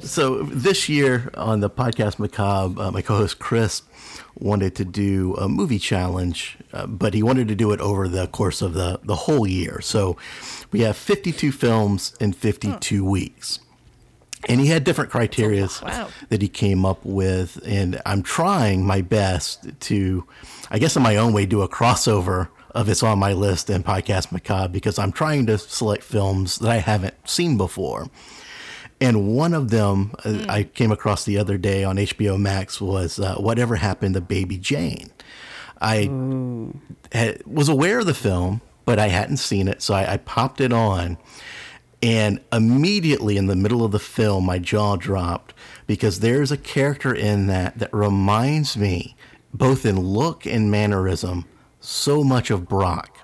So this year on the podcast Macabre, uh, my co-host Chris wanted to do a movie challenge, uh, but he wanted to do it over the course of the, the whole year. So we have 52 films in 52 weeks. And he had different criteria Wow. that he came up with. And I'm trying my best to, I guess in my own way, do a crossover of It's on my list and Podcast Macabre because I'm trying to select films that I haven't seen before. And one of them uh, I came across the other day on HBO Max was uh, Whatever Happened to Baby Jane. I had, was aware of the film, but I hadn't seen it, so I, I popped it on. And immediately in the middle of the film, my jaw dropped because there's a character in that that reminds me, both in look and mannerism, so much of Brock.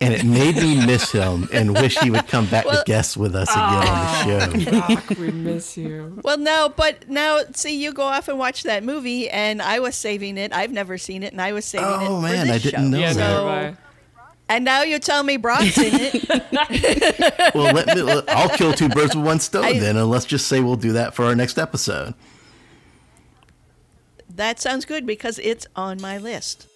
And it made me miss him and wish he would come back to guest with us again on the show. Brock, we miss you. Well, no, but now see, you go off and watch that movie, and I was saving it. I've never seen it, and I was saving it. Oh, for man, this I didn't show. know Yeah, that. So- have I. And now you tell me Brock's in it. Well, let me, I'll kill two birds with one stone I- then, and let's just say we'll do that for our next episode. that sounds good because it's on my list.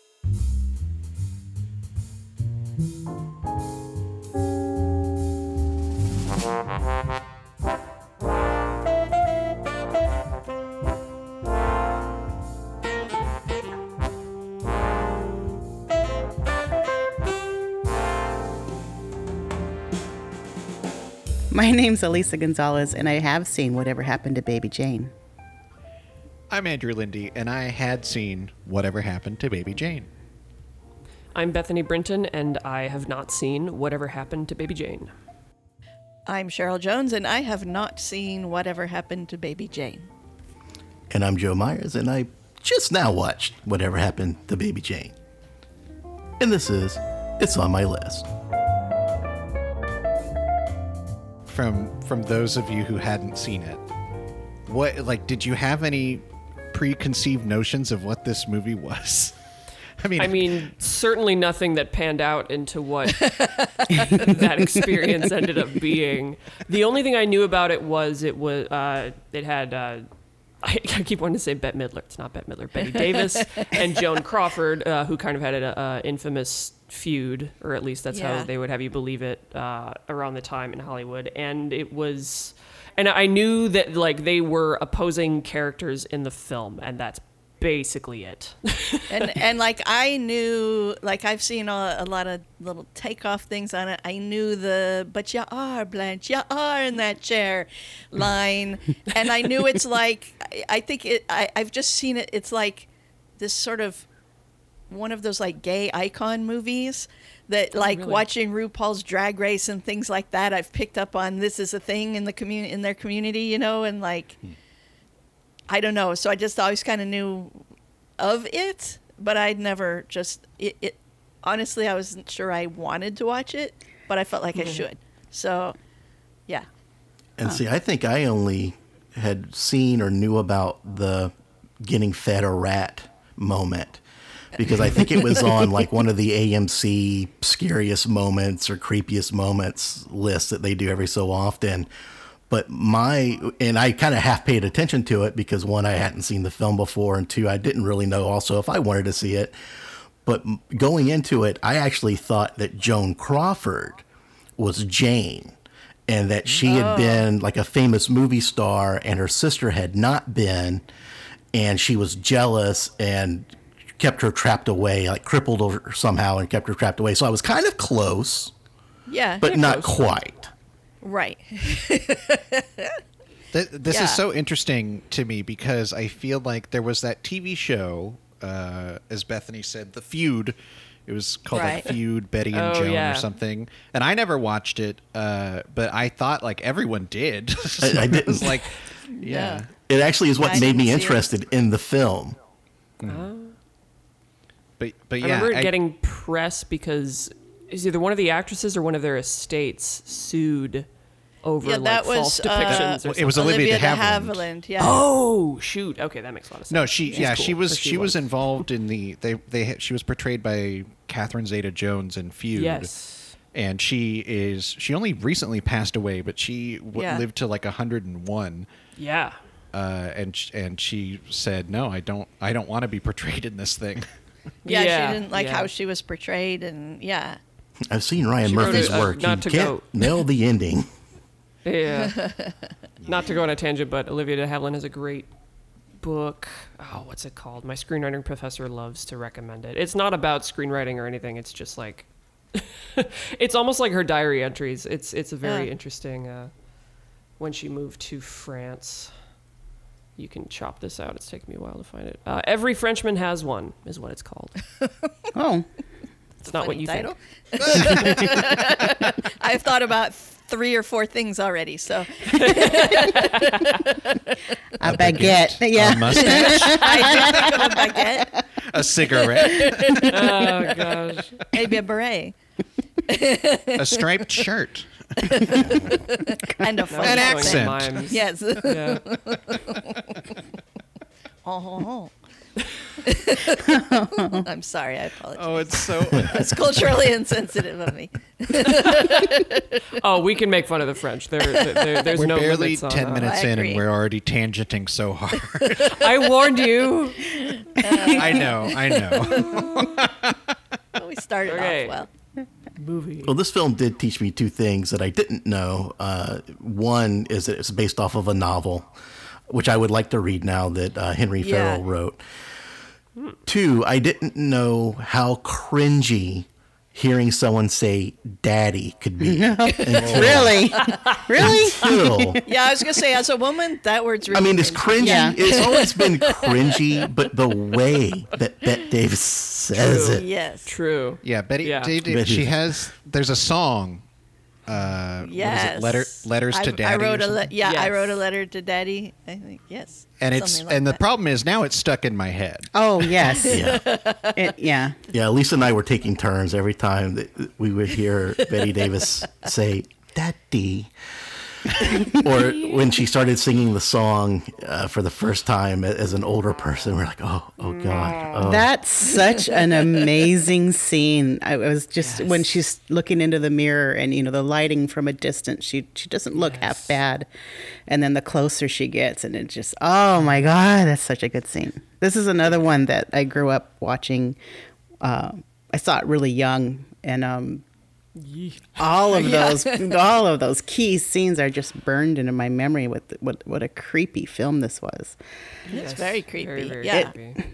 My name's Elisa Gonzalez, and I have seen Whatever Happened to Baby Jane. I'm Andrew Lindy, and I had seen Whatever Happened to Baby Jane. I'm Bethany Brinton, and I have not seen Whatever Happened to Baby Jane. I'm Cheryl Jones, and I have not seen Whatever Happened to Baby Jane. And I'm Joe Myers, and I just now watched Whatever Happened to Baby Jane. And this is It's on My List. From from those of you who hadn't seen it, what like did you have any preconceived notions of what this movie was? I mean, I mean, certainly nothing that panned out into what that experience ended up being. The only thing I knew about it was it was uh, it had. Uh, I I keep wanting to say Bette Midler. It's not Bette Midler. Bette Davis and Joan Crawford, uh, who kind of had an uh, infamous feud, or at least that's Yeah. how they would have you believe it uh, around the time in Hollywood. And it was, and I knew that like they were opposing characters in the film, and that's basically it. and and like I knew, like I've seen a, a lot of little takeoff things on it. I knew the "but you are Blanche, you are in that chair" line, and I knew it's like I, I think it. I, I've just seen it. It's like this sort of one of those like gay icon movies that oh, like really? watching RuPaul's Drag Race and things like that. I've picked up on this is a thing in the community in their community, you know, and like. Hmm. I don't know. So I just always kind of knew of it, but I'd never just it, it. Honestly, I wasn't sure I wanted to watch it, but I felt like I hmm. should. So, yeah. And see, I think I only had seen or knew about the getting fed a rat moment because I think it was on like one of the AMC scariest moments or creepiest moments list that they do every so often. But my, and I kind of half paid attention to it because one, I hadn't seen the film before, and two, I didn't really know also if I wanted to see it. But going into it, I actually thought that Joan Crawford was Jane and that she had oh. been like a famous movie star and her sister had not been and she was jealous and kept her trapped away like crippled her somehow and kept her trapped away so i was kind of close Yeah. but not quite right. Th- this Yeah. is so interesting to me because I feel like there was that TV show, uh, as Bethany said, The Feud. It was called Right. like Feud, Bette and Oh, Joan yeah. or something. And I never watched it, uh, but I thought like everyone did. So I- I it was didn't. like, yeah. it actually is what I made me didn't it. interested in the film But but I remember I- getting press because is either one of the actresses or one of their estates sued over Yeah, like that false was uh, depictions. or It was something. Olivia de de Havilland. Havilland. Yeah. Oh shoot! Okay, that makes a lot of sense. No, she She's yeah, cool. she was But she, was involved in the they they she was portrayed by Catherine Zeta-Jones in Feud. Yes. And she is she only recently passed away, but she w- Yeah. lived to like 101. Yeah. Uh, and sh- and she said, "No, I don't I don't want to be portrayed in this thing." yeah, Yeah, she didn't like yeah. how she was portrayed, and yeah. I've seen Ryan She wrote Murphy's it, uh, work. not you to can't go- nail the ending. Yeah. Not to go on a tangent, but Olivia de Havilland has a great book. Oh, what's it called? My screenwriting professor loves to recommend it. It's not about screenwriting or anything. It's just like it's almost like her diary entries. It's it's a very Yeah. interesting uh, when she moved to France. You can chop this out. It's taken me a while to find it. Uh, Every Frenchman has one is what it's called. Oh, It's not what you title. think. I've thought about three or four things already. So a baguette. Yeah. A mustache, I did think of a baguette, a cigarette, oh gosh. maybe a beret, a striped shirt. And a Now funny An accent. mimes. Yes. Yeah. Oh, I'm sorry. I apologize. Oh, it's so It's culturally insensitive of me. Oh, we can make fun of the French. There, there there's we're no barely limits on, 10 uh, minutes in and we're already tangenting so hard. I warned you. I know, I know. We started Okay. off well. Movie. Well, this film did teach me two things that I didn't know. Uh, one is that it's based off of a novel, which I would like to read now that uh, Henry Yeah. Farrell wrote. Two, I didn't know how cringy hearing someone say "daddy" could be. until, Really? really? until- Yeah, I was gonna say, as a woman, that word's. Really I mean, it's cringy. cringy. Yeah. It's always been cringy, but the way that Bette Davis says True. it, Yes. True. Yeah, Bette. Yeah. Bette- Bette- she has. There's a song. Uh, what is Yes. it? Letter, letters I, to Daddy. I wrote a le- something? yeah, I wrote a letter to Daddy. I think yes. and it's like and the problem is now it's stuck in my head. Oh, yes. yeah. It, yeah. Yeah, Lisa and I were taking turns every time that we would hear Bette Davis say "Daddy," or when she started singing the song uh, for the first time as an older person. We're like, "Oh, oh God!" Oh. That's such an amazing scene. I was just when she's looking into the mirror and you know the lighting from a distance, she she doesn't look half bad, and then the closer she gets, and it just oh my god, that's such a good scene. This is another one that I grew up watching. Uh, I saw it really young, and um, all of those all of those key scenes are just burned into my memory. With what what a creepy film this was. It's very creepy. very yeah. creepy.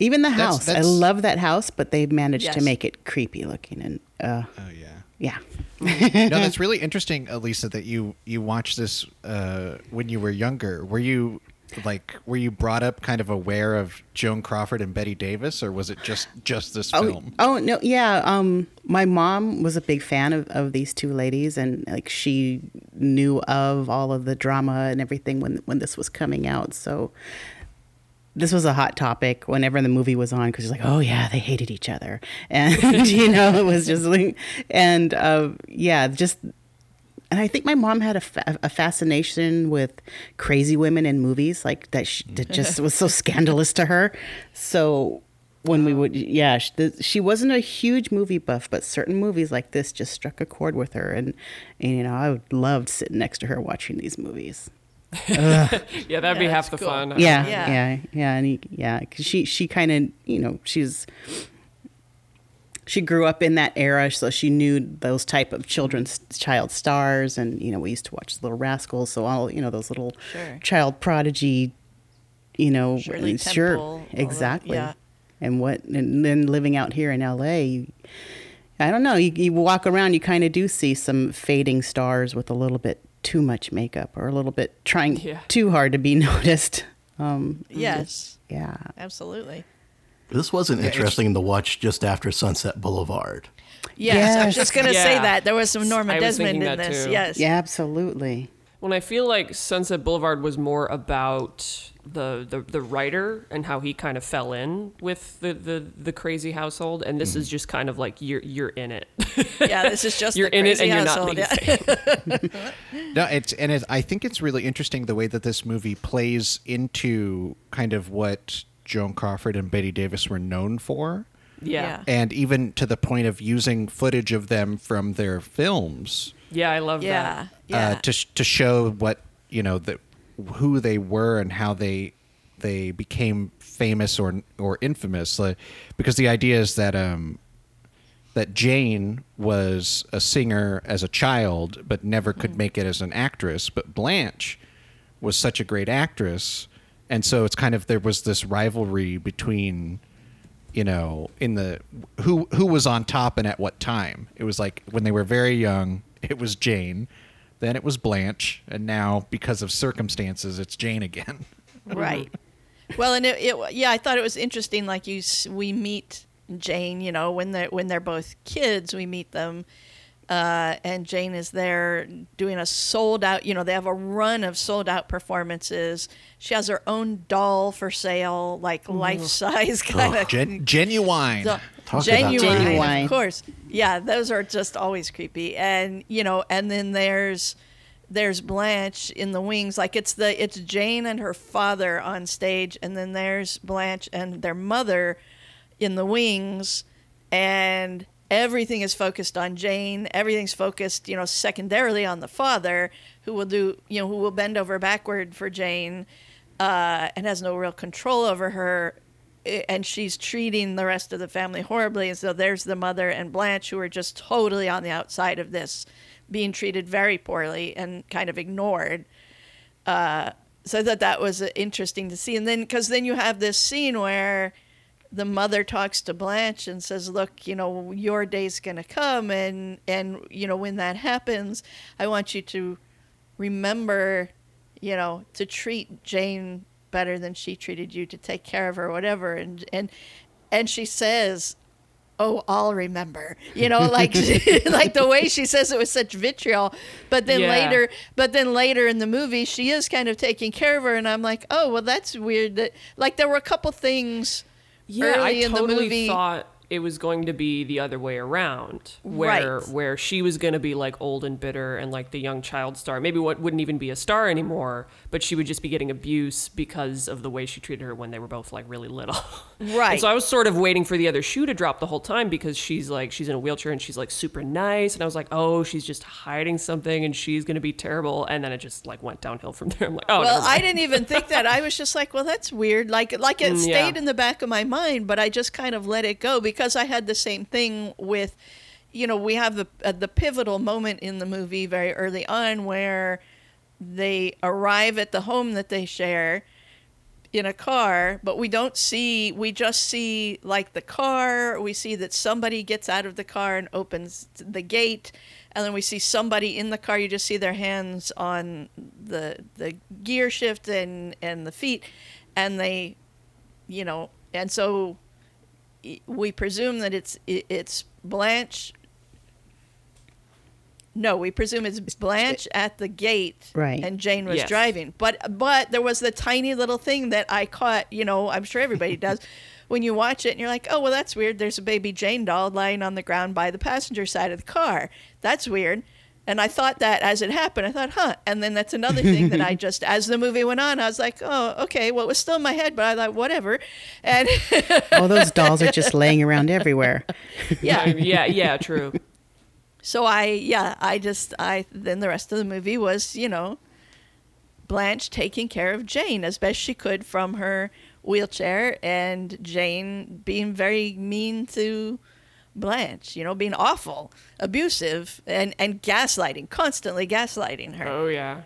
Even the That's- house. I love that house, but they managed to make it creepy looking and uh Oh yeah. yeah. no, that's really interesting, Elisa, that you you watched this uh, when you were younger. Were you like were you brought up kind of aware of Joan Crawford and Bette Davis, or was it just just this Oh, film? oh no, yeah. Um my mom was a big fan of, of these two ladies and like she knew of all of the drama and everything when when this was coming out. So this was a hot topic whenever the movie was on because it's like, oh yeah, they hated each other, and you know it was just like, and uh, yeah, just and I think my mom had a, fa- a fascination with crazy women in movies, like that, sh that just was so scandalous to her. So when we would, oh. yeah, she, the, she wasn't a huge movie buff, but certain movies like this just struck a chord with her, and, and you know, I loved sitting next to her watching these movies. Yeah, that'd be half the cool. fun. Yeah, Yeah. yeah, yeah, and he, yeah, because she she kind of you know she's she grew up in that era, so she knew those type of children's child stars, and you know we used to watch Little Rascals, so all you know those little Sure. child prodigy, you know, Shirley Temple, sure, that, exactly, yeah. and what, and then living out here in L.A. You, I don't know. You, you walk around, you kind of do see some fading stars with a little bit too much makeup or a little bit trying Yeah. too hard to be noticed. Um, Yes. yeah. Absolutely. This wasn't it's- interesting to watch just after Sunset Boulevard. Yes, I was just gonna say that there was some Norma Desmond in this. too. Yes. Yeah, absolutely. When I feel like Sunset Boulevard was more about the, the the writer and how he kind of fell in with the the, the crazy household, and this is mm-hmm. just kind of like you're you're in it. Yeah, this is just you're the in it crazy and you're household. not yeah. No, it's and it, I think it's really interesting the way that this movie plays into kind of what Joan Crawford and Bette Davis were known for, Yeah. and even to the point of using footage of them from their films Yeah, I love Yeah, that. yeah. uh, to to show what you know the who they were and how they they became famous or or infamous. Like, because the idea is that um that Jane was a singer as a child, but never could make it as an actress. But Blanche was such a great actress, and so it's kind of there was this rivalry between you know in the who who was on top and at what time it was like when they were very young it was jane then it was blanche and now because of circumstances it's jane again right. Well, and it, it, yeah, I thought it was interesting. Like you, we meet Jane. You know, when they're when they're both kids, we meet them, uh, and Jane is there doing a sold out. You know, they have a run of sold out performances. She has her own doll for sale, like life size kind of. Gen- genuine So- Talk about genuine, Genuine. of course. Yeah, those are just always creepy. And you know, and then there's there's Blanche in the wings. Like it's the it's Jane and her father on stage, and then there's Blanche and their mother in the wings, and everything is focused on Jane. Everything's focused, you know, secondarily on the father, who will do, you know, who will bend over backward for Jane, uh, and has no real control over her. And she's treating the rest of the family horribly. And so there's the mother and Blanche, who are just totally on the outside of this, being treated very poorly and kind of ignored Uh, so I thought that was uh, interesting to see. And then, because then you have this scene where the mother talks to Blanche and says, "Look, you know, your day's gonna come, and and you know when that happens, I want you to remember, you know, to treat Jane better than she treated you, to take care of her, whatever." And and and she says, oh i'll remember you know like like the way she says it with such vitriol but then Yeah. later but then later in the movie she is kind of taking care of her and i'm like oh well that's weird that like there were a couple things Yeah, early I in the totally movie thought it was going to be the other way around, where Right. where she was going to be like old and bitter and like the young child star. Maybe what wouldn't even be a star anymore, but she would just be getting abuse because of the way she treated her when they were both like really little. Right. And so I was sort of waiting for the other shoe to drop the whole time because she's like she's in a wheelchair and she's like super nice, and I was like, oh, she's just hiding something and she's going to be terrible, and then it just like went downhill from there. I'm like, oh, well i didn't even think that i was just like well that's weird like like it Mm, stayed yeah. in the back of my mind but i just kind of let it go because i had the same thing with you know we have the uh, the pivotal moment in the movie very early on where they arrive at the home that they share in a car, but we don't see, we just see like the car. We see that somebody gets out of the car and opens the gate. And then we see somebody in the car. You just see their hands on the the gear shift and, and the feet. And they, you know, and so we presume that it's it's Blanche. No, we presume it's Blanche at the gate, Right. And Jane was Yes. driving, but but there was the tiny little thing that I caught. You know, I'm sure everybody does. When you watch it and you're like, oh well, that's weird. There's a baby Jane doll lying on the ground by the passenger side of the car. That's weird. And I thought that as it happened, I thought, huh. And then that's another thing that I just, as the movie went on, I was like, oh, okay. Well, it was still in my head, but I thought, whatever. And All those dolls are just laying around everywhere. yeah, yeah, yeah, true. So I, yeah, I just, I, then the rest of the movie was, you know, Blanche taking care of Jane as best she could from her wheelchair and Jane being very mean to Blanche, you know, being awful, abusive, and, and gaslighting, constantly gaslighting her, Oh yeah.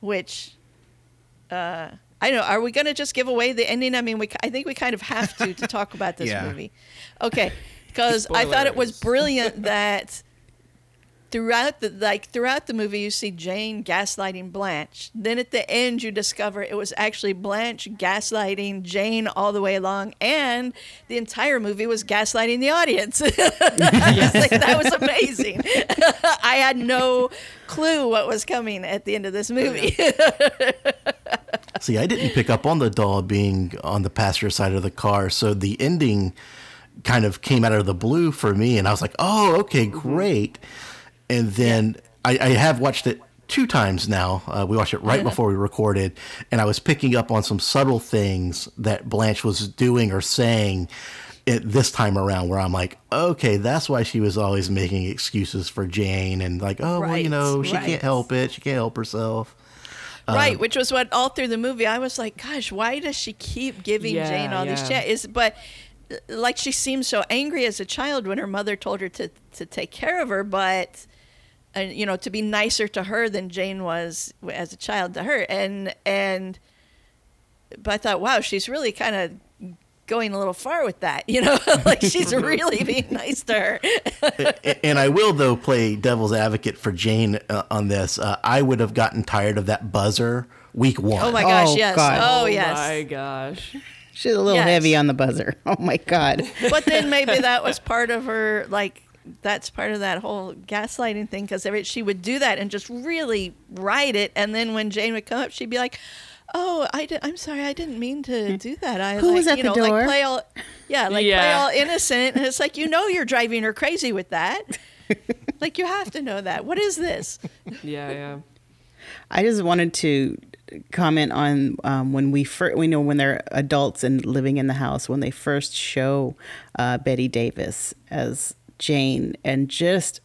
which, uh, I don't know. Are we going to just give away the ending? I mean, we, I think we kind of have to to talk about this Yeah. movie. Okay. Because I thought it was brilliant that throughout the like throughout the movie you see Jane gaslighting Blanche. Then at the end you discover it was actually Blanche gaslighting Jane all the way along and the entire movie was gaslighting the audience. like, that was amazing. I had no clue what was coming at the end of this oh, movie. See, I didn't pick up on the doll being on the passenger side of the car, so the ending kind of came out of the blue for me, and I was like, "Oh, okay, mm-hmm. great." And then I, I have watched it two times now. Uh, we watched it right before we recorded, and I was picking up on some subtle things that Blanche was doing or saying it this time around where I'm like, okay, that's why she was always making excuses for Jane and like, oh, well, you know, she right. can't help it. She can't help herself. right, which was what all through the movie I was like, gosh, why does she keep giving Yeah, Jane all these yeah. chances? But uh, like she seemed so angry as a child when her mother told her to to take care of her, but uh, you know, to be nicer to her than Jane was as a child to her, and and but I thought, wow, she's really kind of going a little far with that, you know, like she's really being nice to her. And I will though play devil's advocate for Jane uh, on this. Uh, I would have gotten tired of that buzzer week one. Oh my gosh, Oh, yes, God. oh Oh yes. my gosh. She's a little Yes. heavy on the buzzer. Oh my god. but then maybe that was part of her like that's part of that whole gaslighting thing because she would do that and just really write it. And then when jane would come up she'd be like oh i did, i'm sorry i didn't mean to do that. I Who like, was at you the know door?" like play all yeah like play Yeah. all innocent. And it's like you know you're driving her crazy with that. Like you have to know that. What is this? Yeah, yeah. I just wanted to comment on um, when we first, we know when they're adults and living in the house, when they first show uh, Bette Davis as Jane and just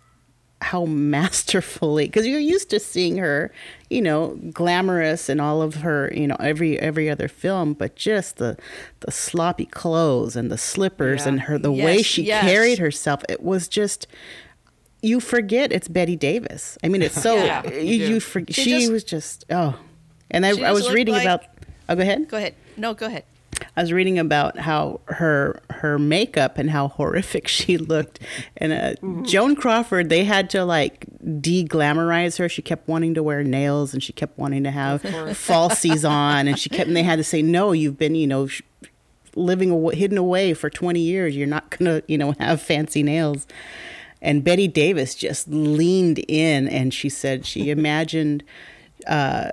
how masterfully, because you're used to seeing her, you know, glamorous in all of her, you know, every every other film, but just the the sloppy clothes and the slippers Yeah. and her the way she yes. carried herself, it was just you forget it's Bette Davis. I mean, it's so Yeah, uh, you, you you for, she, She just- was just oh, and I, I was reading like- about. Oh, go ahead. go ahead no go ahead I was reading about how her her makeup and how horrific she looked, and uh, Mm-hmm. Joan Crawford. They had to like de-glamorize her. She kept wanting to wear nails, and she kept wanting to have falsies on, and she kept. And they had to say, "No, you've been, you know." Sh- living aw- hidden away for 20 years you're not gonna you know have fancy nails and bette davis just leaned in and she said she imagined uh,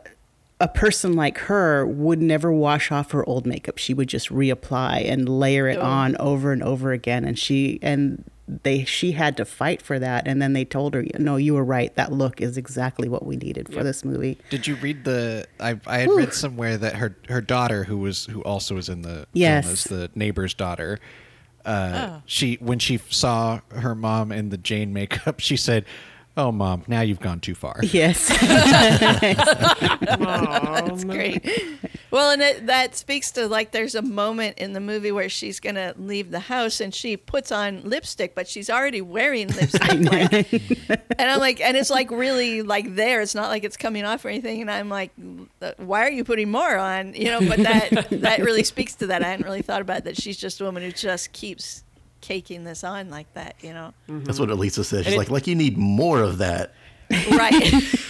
a person like her would never wash off her old makeup she would just reapply and layer it Oh. on over and over again and she and they she had to fight for that and then they told her no you were right that look is exactly what we needed for Yep. this movie Did you read the? I, I had read somewhere that her her daughter, who was who also was in the Yes. film the neighbor's daughter, uh, Oh. she when she saw her mom in the Jane makeup, she said, "Oh, mom, now you've gone too far." yes That's great. Well, and it, that speaks to like there's a moment in the movie where she's gonna leave the house and she puts on lipstick, but she's already wearing lipstick. like- and I'm like, and it's like really like there. It's not like it's coming off or anything. And I'm like, uh, why are you putting more on? You know, but that that really speaks to that. I hadn't really thought about that. She's just a woman who just keeps caking this on like that. You know, That's what Elisa says. She's it- like, like you need more of that. right?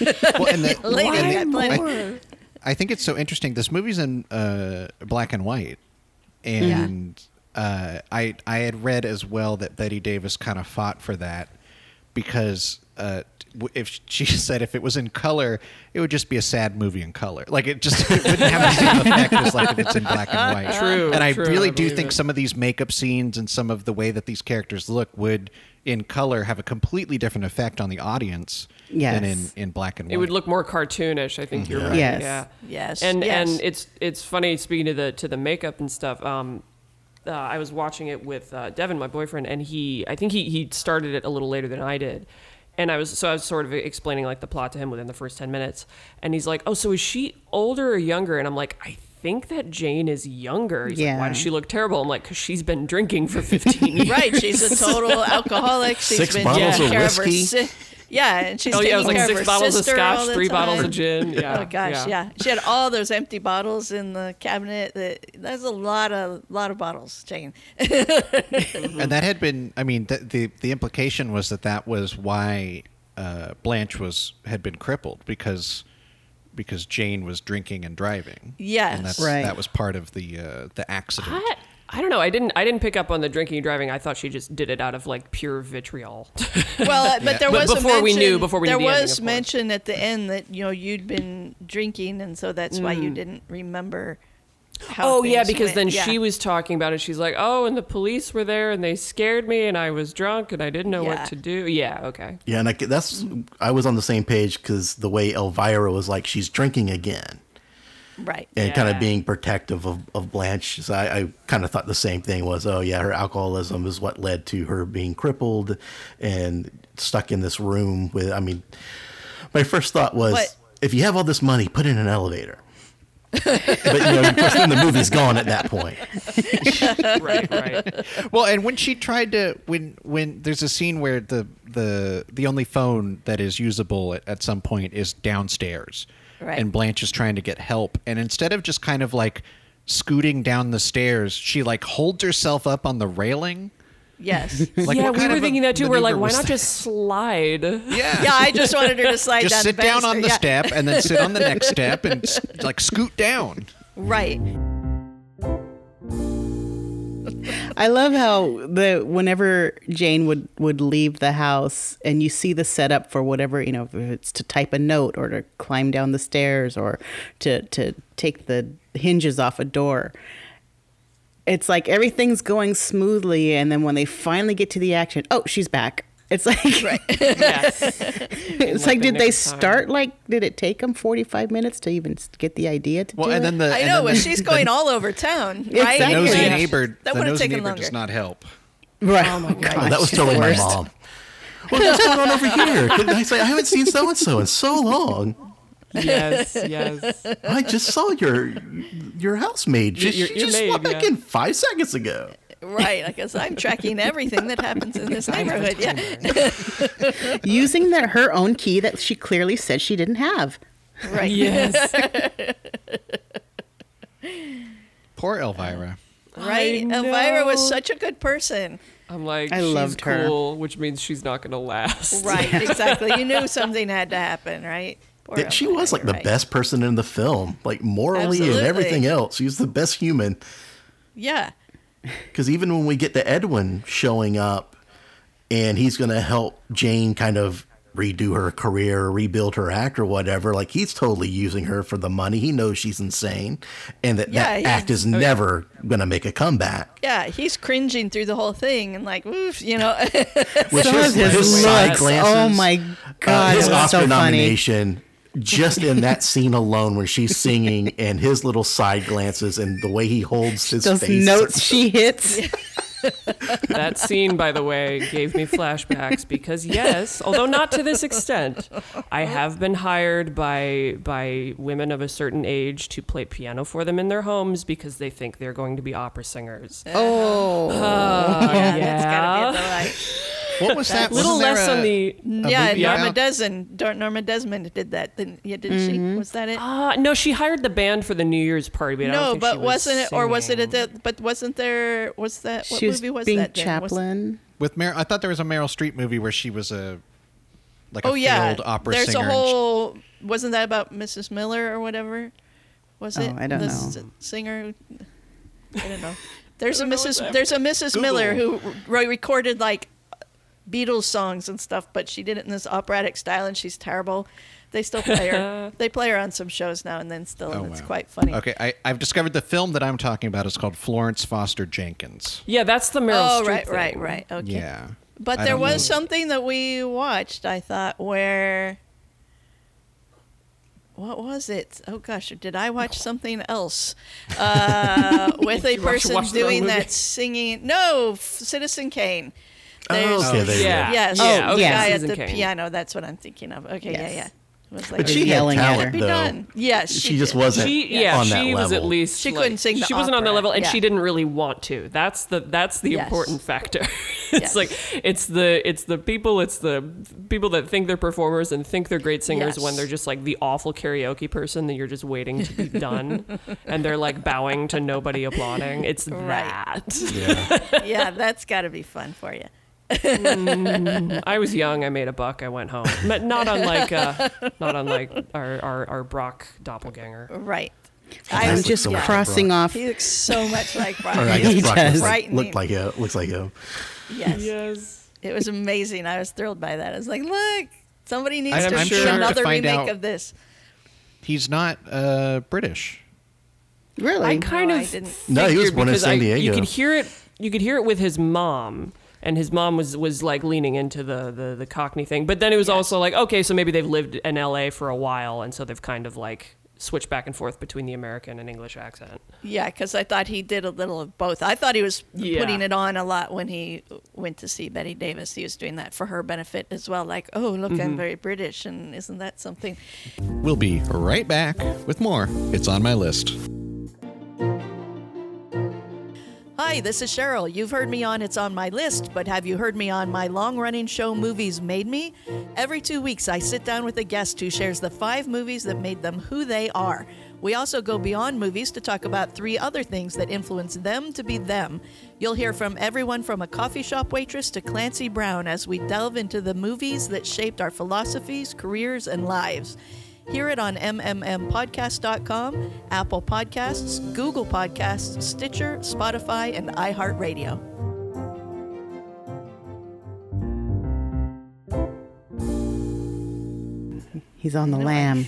Well, and the, Lady and the- plenty. I, I think it's so interesting. This movie's in uh, black and white, and uh, I I had read as well that Bette Davis kind of fought for that because uh, if she said if it was in color, it would just be a sad movie in color. Like it just it wouldn't have the same effect as like if it's in black and white. True, And I true, really I do think it. some of these makeup scenes and some of the way that these characters look would in color have a completely different effect on the audience than in, in black and white. It would look more cartoonish. I think you're right. Yes. Yeah. Yes, And yes. and it's it's funny speaking to the to the makeup and stuff. Um, uh, I was watching it with uh, Devin, my boyfriend, and he I think he he started it a little later than I did. And I was so I was sort of explaining like the plot to him within the first ten minutes, and he's like, "Oh, so is she older or younger?" And I'm like, "I think that Jane is younger." He's like, Yeah. "Why does she look terrible?" I'm like, "Cause she's been drinking for 15 years." Right, she's a total alcoholic. She's Six been bottles taking of care of her whiskey? si- yeah, and she's Oh taking yeah, it was like care six of her bottles of sister all scotch, the three bottles time. of gin. Yeah. oh gosh, yeah. She had all those empty bottles in the cabinet. That that's a lot of lot of bottles, Jane. and that had been i mean th- the the implication was that that was why uh, Blanche was had been crippled because because Jane was drinking and driving. Yes. and that's, Right. that was part of the uh, the accident. I, I don't know. I didn't. I didn't pick up on the drinking and driving. I thought she just did it out of like pure vitriol. Well, but Yeah. there But was before a we knew- before we knew there the was of course. mention at the end that you know you'd been drinking, and so that's why Mm. you didn't remember. How oh yeah, because went. then Yeah. she was talking about it. She's like, "Oh, and the police were there, and they scared me, and I was drunk, and I didn't know Yeah. what to do." Yeah. Okay. Yeah, and I, that's I was on the same page because the way Elvira was like she's drinking again right. and kind of being protective of, of Blanche. So I, I kind of thought the same thing was, oh yeah, her alcoholism is what led to her being crippled and stuck in this room with. I mean, my first thought was, But- if you have all this money, put in an elevator. but you know, of course, then the movie's gone at that point. right. Right. Well, and when she tried to when when there's a scene where the the the only phone that is usable at, at some point is downstairs, Right. and Blanche is trying to get help, and instead of just kind of like scooting down the stairs, she like holds herself up on the railing. Yes. Like, yeah, we were thinking that too. We're like, why not that? just slide? Yeah. yeah, I just wanted her to slide Just down. sit the down on the. Yeah. step and then sit on the next step and like scoot down. Right. I love how the whenever Jane would would leave the house and you see the setup for whatever you know if it's to type a note or to climb down the stairs or to to take the hinges off a door. It's like everything's going smoothly, and then when they finally get to the action, oh, she's back. It's like yes. it's like like, did they of time. start like did it take them forty five minutes to even get the idea to Well, do and it? then the I know, then but the- she's going all over town, right? Exactly. nosy Yeah. neighbor. That the would've nosy taken neighbor longer. does not help. right. Oh my God. Oh, that was totally my mom. What's going on over here? Couldn't I say I haven't seen so and so in so long? Yes. Yes. I just saw your your housemaid. She, Your- she just maid, walked back yeah. in five seconds ago. Right. I guess I'm tracking everything that happens in this neighborhood. Yeah. Using that her own key that she clearly said she didn't have. Right. Yes. Poor Elvira. Right. Elvira was such a good person. I'm like, I she's loved her. cool, which means she's not gonna last. Right. Exactly. You knew something had to happen, right? Poor Yeah, she was like the right. best person in the film, like morally Absolutely. and everything else. She's the best human. Yeah. Because even when we get to Edwin showing up, and he's going to help Jane kind of redo her career, rebuild her act or whatever, like he's totally using her for the money. He knows she's insane, and that Yeah, that act is never going to make a comeback. Yeah. He's cringing through the whole thing and like, oof, you know. With Some of his side looks, glances, oh my uh, God, his Oscar so funny. nomination. Just in that scene alone, where she's singing, and his little side glances, and the way he holds his Those face, notes she hits. That scene, by the way, gave me flashbacks because yes, although not to this extent, I have been hired by by women of a certain age to play piano for them in their homes because they think they're going to be opera singers. Oh, uh, yeah, yeah. That's gotta be a delight. What was that? little less a- on the. Yeah, Norma about- Desmond. Dor- Norma Desmond did that. Didn't, yeah, didn't she? Was that it? Uh, no, she hired the band for the New Year's party, but I don't no, think but she was wasn't it, or was it at the? But wasn't there? Was that what she movie was being that? then? Was- with Mer- I thought there was a Meryl Streep movie where she was a like a oh yeah, failed opera there's singer. a and she- whole. Wasn't that about Mrs. Miller or whatever? Was Oh, it? I don't the know. s- singer. I don't know. There's a don't know what's Mrs. There's a Mrs. Google. Miller who re- recorded like Beatles songs and stuff, but she did it in this operatic style, and she's terrible. They still play her. they play her on some shows now and then still, and Oh, it's wow. quite funny. Okay, I, I've discovered the film that I'm talking about is called Florence Foster Jenkins. Yeah, that's the Meryl Oh Streep right, thing. right, right. Okay. Yeah. But I there was know. something that we watched, I thought, where. What was it? Oh gosh, did I watch something else? Uh, with a person watched the doing movie? that singing. No, F- Citizen Kane. Oh, There's- okay, there you Yeah. go. Yes. Oh, oh, yeah, the okay. guy at the Kane. piano. That's what I'm thinking of. Okay, yeah, Yes. yeah. It was like, But she had Yelling at talent, her. be though. done. Yes, She, she just did. wasn't She yeah, on that she was at least She like- couldn't sing the She wasn't on the level, and yeah. she didn't really want to. That's the that's the Yes. important factor. it's Yes. like it's the it's the people it's the people that think they're performers and think they're great singers when they're just like the awful karaoke person that you're just waiting to be done, and they're like bowing to nobody applauding. It's Right. that. Yeah. yeah, that's got to be fun for you. I was young. I made a buck. I went home. But not unlike, uh, not unlike our, our, our Brock doppelganger. Right. I I'm just so much crossing Brock. off. He looks so much like Brock. Or I He guess He Brock does. looks like, Frightening. looked like a looks like a. Yes. Yes. It was amazing. I was thrilled by that. I was like, look, somebody needs I'm- to I'm do shocked to another find remake out- of this. He's not uh, British. Really? I kind No, of I didn't. No, he was figured born in because San I- Diego. You could hear it. You could hear it with his mom, and his mom was was like leaning into the the, the Cockney thing. But then it was also like, okay, so maybe they've lived in L.A. for a while, and so they've kind of like switched back and forth between the American and English accent. Yeah, because I thought he did a little of both. I thought he was Yeah. putting it on a lot when he went to see Bette Davis. He was doing that for her benefit as well. Like, oh, look, Mm-hmm. I'm very British, and isn't that something? We'll be right back with more. It's on my list. Hi, this is Cheryl. You've heard me on It's On My List, but have you heard me on my long running show Movies Made Me? Every two weeks, I sit down with a guest who shares the five movies that made them who they are. We also go beyond movies to talk about three other things that influence them to be them. You'll hear from everyone from a coffee shop waitress to Clancy Brown as we delve into the movies that shaped our philosophies, careers, and lives. Hear it on mmmpodcast.com, Apple Podcasts, Google Podcasts, Stitcher, Spotify, and iHeartRadio. He's on the lam.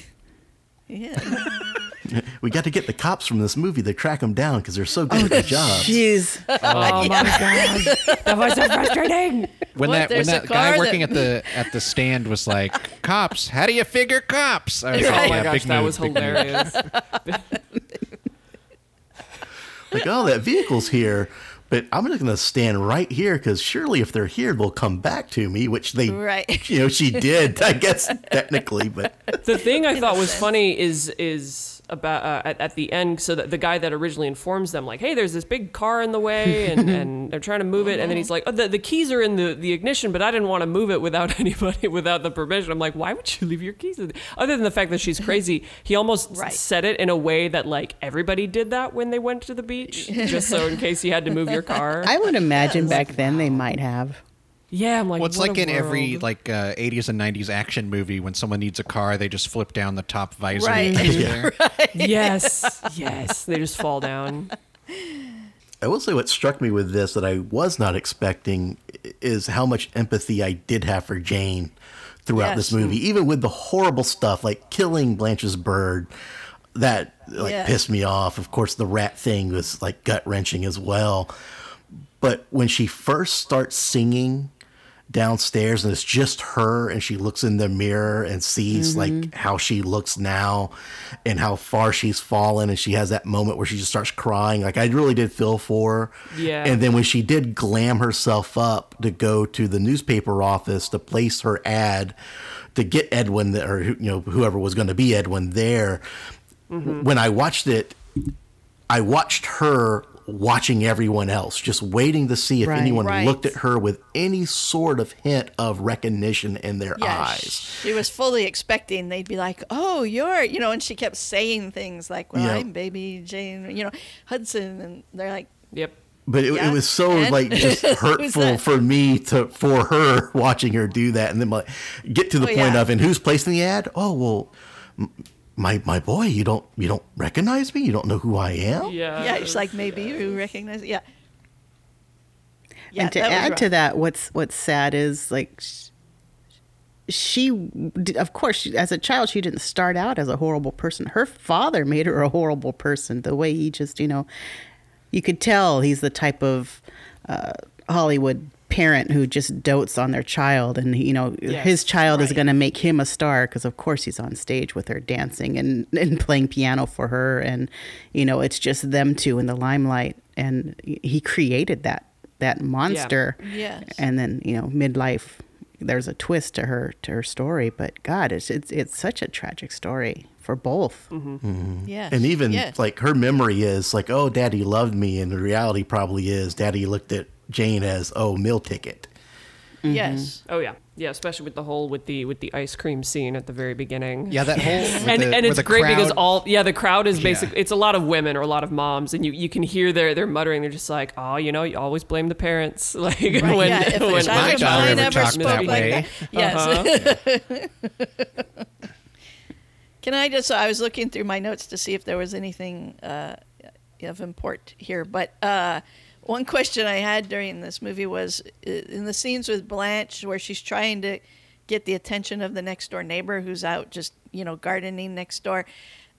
Yeah. We got to get the cops from this movie to track them down because they're so good oh, at their jobs. Jeez. Oh my god, that was so frustrating. When What, that when that guy car working that- at the at the stand was like, "Cops, how do you figure cops?" I was Oh like, oh, my yeah, gosh, big that move, was hilarious. Like, oh, that vehicle's here, but I'm just going to stand right here because surely if they're here, they'll come back to me, which they, Right. you know, she did, I guess, technically, but the thing I thought was funny is is about uh, at, at the end so that the guy that originally informs them like hey there's this big car in the way and, and they're trying to move it and then he's like oh, the, the keys are in the, the ignition but i didn't want to move it without anybody without the permission i'm like why would you leave your keys in other than the fact that she's crazy he almost Right. said it in a way that like everybody did that when they went to the beach just so in case you had to move your car I would imagine back then they might have. Yeah i'm like Well, it's like a in every like uh, 80s and 90s action movie when someone needs a car, they just flip down the top visor. Right. and it's there. yes yes they just fall down I will say what struck me with this that I was not expecting is how much empathy I did have for Jane throughout this movie, even with the horrible stuff like killing Blanche's bird. That like Yeah. pissed me off. Of course, the rat thing was like gut wrenching as well. But when she first starts singing downstairs and it's just her and she looks in the mirror and sees like mm-hmm. how she looks now and how far she's fallen and she has that moment where she just starts crying. Like i really did feel for her. Yeah. and then when she did glam herself up to go to the newspaper office to place her ad to get edwin or you know whoever was going to be edwin there mm-hmm. when i watched it I watched her watching everyone else, just waiting to see if Right. anyone Right. looked at her with any sort of hint of recognition in their Yeah, eyes. she was fully expecting they'd be like, "Oh, you're," you know, and she kept saying things like, "Well, Yeah. I'm baby Jane," you know, Hudson, and they're like, yep But it, Yeah. it was so And? like just hurtful for me to for her watching her do that, and then like get to the Oh, point yeah. of and who's placing the ad? Oh well, m- my my boy, you don't you don't recognize me? You don't know who I am? yeah "Yeah," she's like, "Maybe you recognize," it." yeah. Yeah, and to add to that, what's what's sad is like she, of course, she, as a child, she didn't start out as a horrible person. Her father made her a horrible person. The way he just, you know, you could tell he's the type of uh, Hollywood parent who just dotes on their child, and you know, Yes, his child is going to make him a star because, of course, he's on stage with her dancing and and playing piano for her, and you know, it's just them two in the limelight, and he created that that monster. Yes. and then you know midlife there's a twist to her to her story but god it's it's, it's such a tragic story for both. Mm-hmm. Mm-hmm. Yeah, And even yeah. like her memory is like, oh, daddy loved me. And the reality probably is daddy looked at Jane as, oh, meal ticket. Yes. Oh yeah, yeah, especially with the whole with the with the ice cream scene at the very beginning. Yeah, that whole with and the- and it's the great because all yeah the crowd is Yeah. basically it's a lot of women or a lot of moms and you, you can hear their they're muttering they're just like oh you know you always blame the parents like Right, when, yeah, if when child My of daughter mine ever ever talked spoke that like way. that. Yes. Uh-huh. Can I just? I was looking through my notes to see if there was anything uh, of import here, but uh, one question I had during this movie was in the scenes with Blanche where she's trying to get the attention of the next door neighbor who's out just you know gardening next door.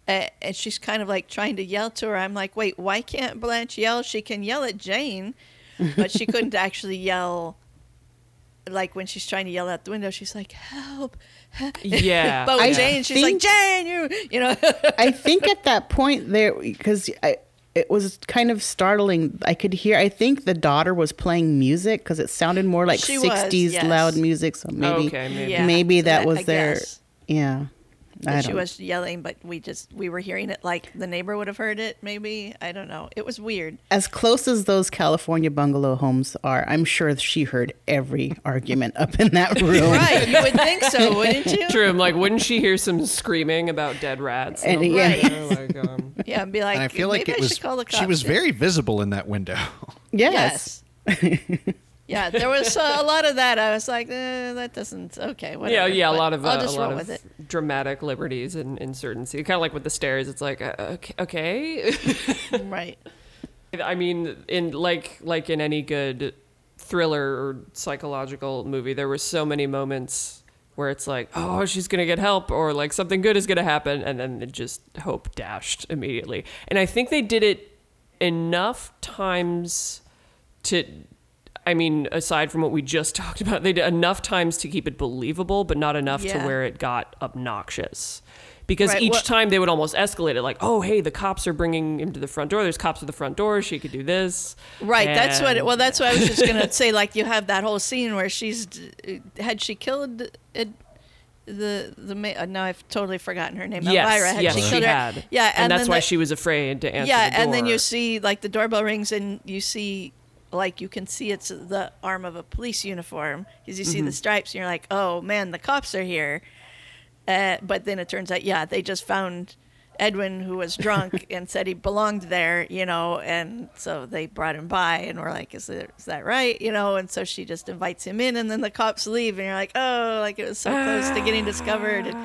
Uh, and she's kind of like trying to yell to her. I'm like, wait, why can't Blanche yell? She can yell at Jane, but she couldn't actually yell like when she's trying to yell out the window, she's like, "Help!" help." Yeah. but with I Jane, she's like, "Jane, you, you know." I think at that point there, because I, it was kind of startling. I could hear. I think the daughter was playing music because it sounded more like She was, '60s yes. loud music. So maybe, okay maybe Yeah. maybe that, that- was I their. guess. Yeah, I she don't. was yelling, but we just we were hearing it like the neighbor would have heard it. Maybe I don't know. It was weird. as close as those California bungalow homes are, I'm sure she heard every argument up in that room. Right? You would think so, wouldn't you? True. I'm like, wouldn't she hear some screaming about dead rats? And- I'm yeah. like, oh, like, um, Yeah, and be like, and I feel like it I was call the cops. she was very visible in that window. Yes. Yes. yeah, there was uh, a lot of that. I was like, eh, that doesn't okay. yeah, Whatever. yeah, yeah, a But lot of uh, I'll a lot roll of with it. dramatic liberties in, in certain scenes. Kind of like with the stairs. It's like, uh, okay, okay. Right. I mean, in like like in any good thriller or psychological movie, there were so many moments where it's like, oh, she's gonna get help, or like something good is gonna happen, and then it just hope dashed immediately. And I think they did it enough times to. I mean, aside from what we just talked about, they did enough times to keep it believable, but not enough to where it got obnoxious. Because Right, each what- time they would almost escalate it, like, oh, hey, the cops are bringing him to the front door. There's cops at the front door. She could do this. Right. That's what. Well, that's what I was just gonna say. Like you have that whole scene where she's had she killed it, the the ma- uh, now I've totally forgotten her name. Yes, Elvira. Had yes, she she had. Yeah, and, that's why the- she was afraid to answer yeah, the door. and then you see like the doorbell rings and you see like you can see it's the arm of a police uniform because you see Mm-hmm. the stripes and you're like, oh man, the cops are here. Uh, but then it turns out, yeah, they just found Edwin who was drunk and said he belonged there, you know, and so they brought him by and we're like, is, it, is that right, you know? And so she just invites him in and then the cops leave and you're like, oh, like it was so close to getting discovered.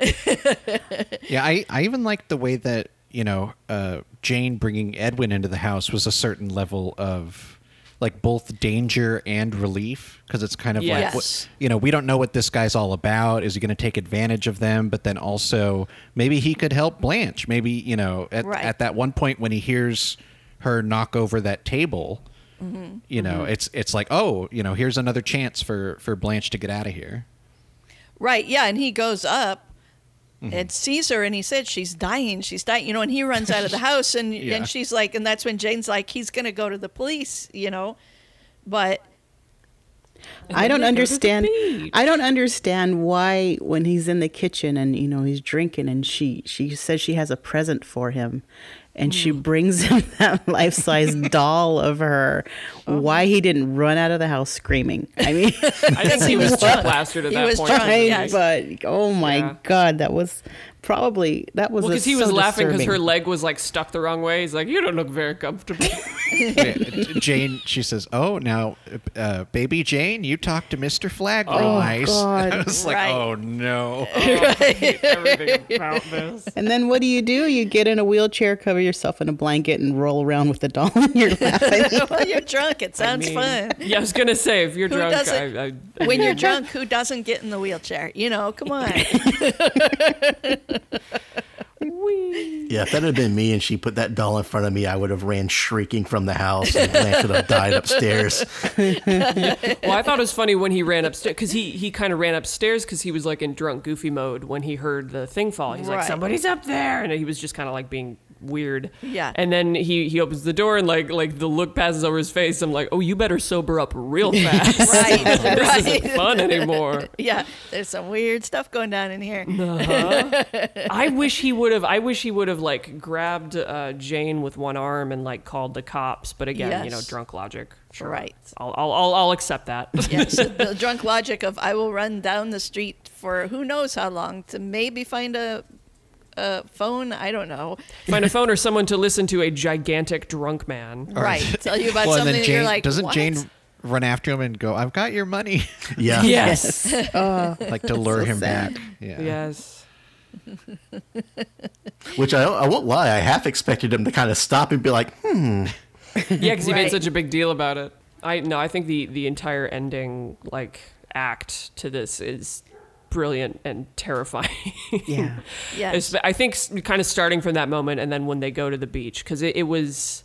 Yeah, I, I even liked the way that, you know, uh, Jane bringing Edwin into the house was a certain level of like both danger and relief because it's kind of like, what, you know, we don't know what this guy's all about. Is he going to take advantage of them? But then also maybe he could help Blanche. Maybe, you know, at, Right. at that one point when he hears her knock over that table, Mm-hmm. you know, it's it's like, oh, you know, here's another chance for for Blanche to get out of here. Right, yeah, and he goes up Mm-hmm. and sees her and he said she's dying, she's dying, you know, and he runs out of the house and Yeah. and she's like and that's when Jane's like he's going to go to the police, you know. But I don't they go to the understand. I don't understand why when he's in the kitchen and you know he's drinking and she she says she has a present for him, and she Mm. brings him that life size doll of her. Uh-huh. Why he didn't run out of the house screaming? I mean, I think he was plastered at He that was point. I- yes. but oh my Yeah. god, that was probably that was Well, a- because he so was laughing because her leg was like stuck the wrong way. He's like, "You don't look very comfortable." Jane, she says, "Oh, now, uh, baby Jane, you talk to Mister Flagg real Oh, nice." God. I was like, Right. "Oh no." Everything about this. And then what do you do? You get in a wheelchair, cover yourself in a blanket, and roll around with the doll in your lap. well, you're drunk. It I sounds mean, fun. Yeah, I was gonna say if you're Who drunk, doesn't- I, I, When you're drunk, who doesn't get in the wheelchair? You know, come on. Yeah, if that had been me and she put that doll in front of me, I would have ran shrieking from the house and Blanche would have died upstairs. Well, I thought it was funny when he ran upstairs because he he kind of ran upstairs because he was like in drunk goofy mode when he heard the thing fall. He's like, Right. "Somebody's up there," and he was just kind of like being weird. Yeah. And then he he opens the door and like like the look passes over his face. I'm like, oh, you better sober up real fast. Right, this right. isn't fun anymore. Yeah, there's some weird stuff going down in here. I wish he would have. I wish he would have like grabbed uh, Jane with one arm and like called the cops. But again, you know, drunk logic. Sure. Right. I'll I'll I'll, I'll accept that. Yes, the drunk logic of I will run down the street for who knows how long to maybe find a, a phone. I don't know. Find a phone or someone to listen to a gigantic drunk man. Right, tell you about well, and something then Jane you're like, doesn't what? Jane run after him and go, "I've got your money," Yeah. Yes. Oh, like to lure So him sad. back. Yeah. yes. Which I, I won't lie, I half expected him to kind of stop and be like, hmm. Yeah, because he made such a big deal about it. I no, I think the the entire ending like act to this is brilliant and terrifying. yeah. Yes. It's- I think kind of starting from that moment, and then when they go to the beach, because it, it was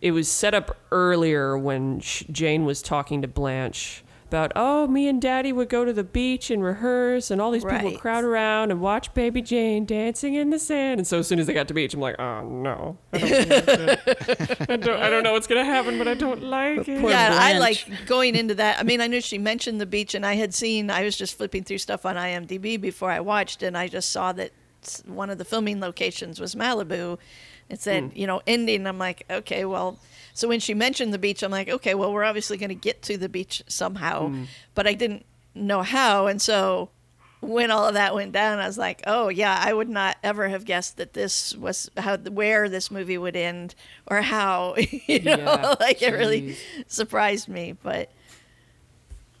it was set up earlier when sh- Jane was talking to Blanche about, oh, me and Daddy would go to the beach and rehearse, and all these people would crowd around and watch Baby Jane dancing in the sand. And so as soon as they got to beach, I'm like, oh no, I don't, like. I don't, I don't know what's gonna happen, but I don't like it. Poor yeah, I like going into that. I mean, I knew she mentioned the beach, and I had seen. I was just flipping through stuff on IMDb before I watched, and I just saw that one of the filming locations was Malibu. It said, mm. you know, ending. I'm like, okay, well. So when she mentioned the beach, I'm like, okay, well, we're obviously going to get to the beach somehow, mm. but I didn't know how, and so when all of that went down, I was like, oh yeah, I would not ever have guessed that this was how where this movie would end or how. You know, Yeah, like it really surprised me, but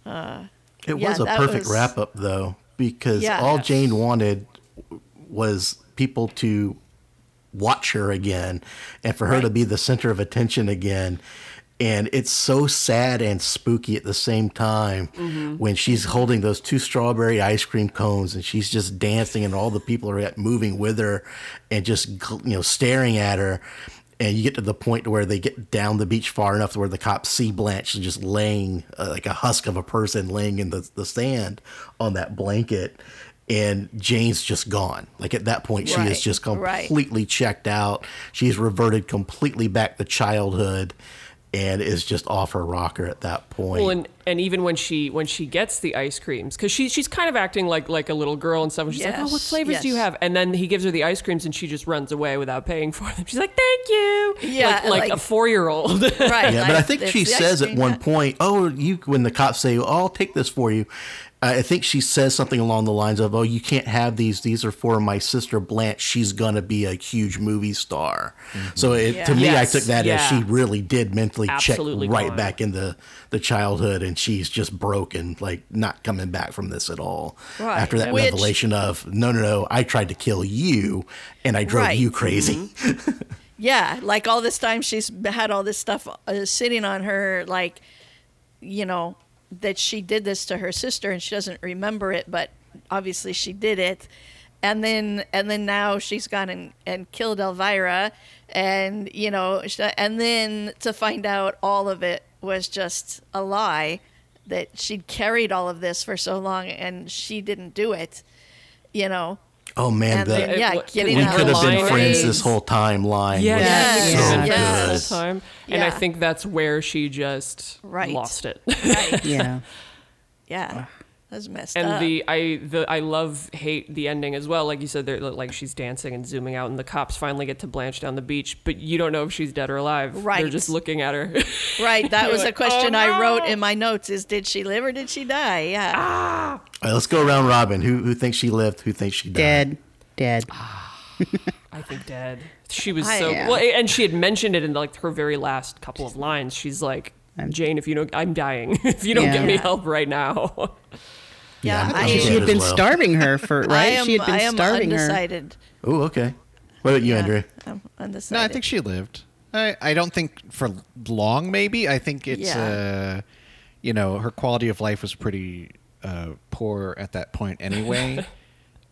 uh, It Yeah, was a perfect was- wrap up, though, because Yeah. all Yes. Jane wanted was people to watch her again and for her to be the center of attention again. And it's so sad and spooky at the same time Mm-hmm. when she's holding those two strawberry ice cream cones and she's just dancing and all the people are moving with her and just you know staring at her. And you get to the point where they get down the beach far enough to where the cops see Blanche just laying uh, like a husk of a person laying in the, the sand on that blanket. And Jane's just gone. Like at that point, she is Right, just right. completely checked out. She's reverted completely back to childhood and is just off her rocker at that point. Well, and, and even when she when she gets the ice creams, because she she's kind of acting like like a little girl and stuff. And she's like, "Oh, what Yes, flavors do you have?" And then he gives her the ice creams, and she just runs away without paying for them. She's like, "Thank you." Yeah, like, like, like- a four year old. right. Yeah, but I think she the ice says at one yeah. point, "Oh, you." When the cops say, oh, "I'll take this for you," I think she says something along the lines of, "Oh, you can't have these. These are for my sister Blanche. She's gonna be a huge movie star." So it, Yeah. to me, Yes, I took that as she really did mentally Absolutely check right gone. back into the childhood, and she's just broken, like not coming back from this at all. Right. After that Which- revelation of, "No, no, no, I tried to kill you, and I drove Right. you crazy." Yeah, like all this time she's had all this stuff uh, sitting on her, like, you know, that she did this to her sister and she doesn't remember it, but obviously she did it. And then, and then now she's gone and, and killed Elvira, and you know, and then to find out all of it was just a lie, that she'd carried all of this for so long and she didn't do it, you know. Oh man, And the, then, yeah, It- getting we could have been friends this whole time line Yeah, was Yes, so yes. friends good. this whole time, and I think that's where she just Right. lost it. Right. Yeah. Yeah. That's messed and up. the I the I love hate the ending as well. Like you said, they're like she's dancing and zooming out, and the cops finally get to Blanche down the beach, but you don't know if she's dead or alive. Right, They're just looking at her. Right, that You're was a question "Oh, I wrote in my notes: is did she live or did she die? Yeah, Ah. All right, let's go around Robin. Who who thinks she lived? Who thinks she died? Dead. Dead. I think dead. She was I- so Yeah. well, and she had mentioned it in like her very last couple of lines. She's like, Jane, if you don't, I'm dying. if you don't Yeah. get me help right now. Yeah. I'm I, She had been well. starving her for right. am, she had been I am starving her. Oh, okay. What about you, Yeah, Andrea? I'm undecided. No, I think she lived. I, I don't think for long. Maybe I think it's Yeah. uh, you know, her quality of life was pretty uh, poor at that point anyway.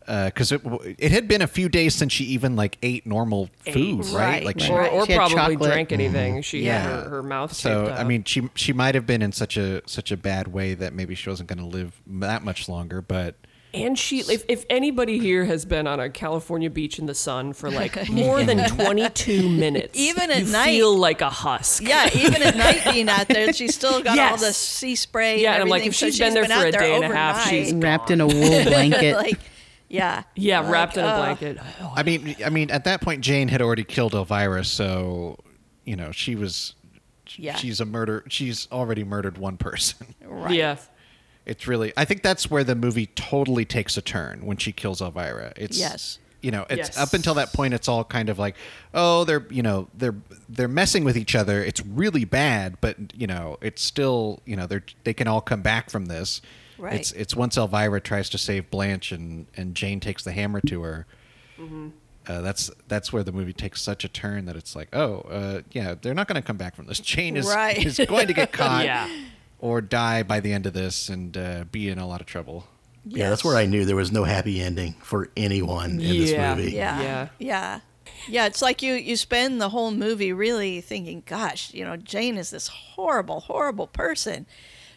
Uh, because it it had been a few days since she even like ate normal food, Ate. right? Right. Like she, or or She had probably chocolate. drank mm-hmm. anything. She yeah, had her, her mouth. So taped I mean, she she might have been in such a such a bad way that maybe she wasn't going to live that much longer. But And she, if, if anybody here has been on a California beach in the sun for like more than 22 minutes, Even at you night. feel like a husk. Yeah, even at night being out there, she's still got all the sea spray. Yeah, and and I'm like, if so she's been there for out a day and a half, overnight. she's Wrapped in a wool blanket. like, yeah, Yeah, Like, wrapped in a oh. blanket. I mean, I mean, at that point, Jane had already killed Elvira, so you know she was. Yeah. She's a murder. She's already murdered one person. Right. Yeah. It's really. I think that's where the movie totally takes a turn when she kills Elvira. It's Yes. You know, it's Yes. up until that point. It's all kind of like, oh, they're you know they're they're messing with each other. It's really bad, but you know it's still you know they're they can all come back from this. Right. It's it's once Elvira tries to save Blanche and and Jane takes the hammer to her. Uh, that's that's where the movie takes such a turn that it's like, oh, uh, yeah, they're not going to come back from this. Jane is Right. is going to get caught Yeah. or die by the end of this and uh, be in a lot of trouble. Yeah, that's where I knew there was no happy ending for anyone in this movie. Yeah. Yeah. Yeah. Yeah. It's like you, you spend the whole movie really thinking, gosh, you know, Jane is this horrible, horrible person.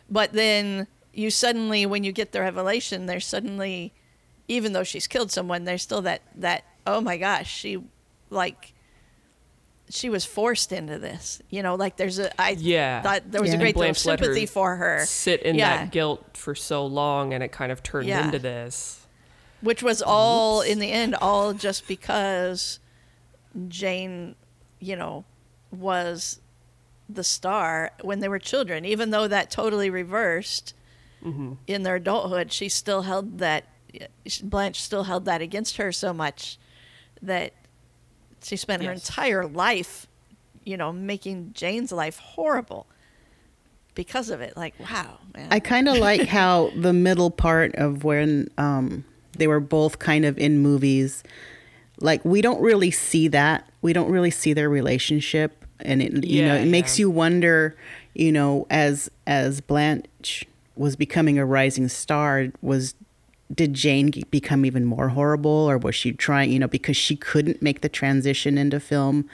But then you suddenly, when you get the revelation, there's suddenly, even though she's killed someone, there's still that, that, oh my gosh, she, like, she was forced into this. You know, like there's a, I Yeah. thought there was Yeah. a great deal of let her sympathy for her. Sit in Yeah. that guilt for so long, and it kind of turned Yeah. into this. which was all in the end all just because Jane, you know, was the star when they were children. Even though that totally reversed in their adulthood, she still held that. Blanche still held that against her so much that she spent her entire life, you know, making Jane's life horrible because of it. Like, wow, man. I kind of like how the middle part of when um, they were both kind of in movies, like we don't really see that. We don't really see their relationship, and it you know Yeah, it makes you wonder. You know, as as Blanche was becoming a rising star, was did Jane become even more horrible, or was she trying? You know, because she couldn't make the transition into film.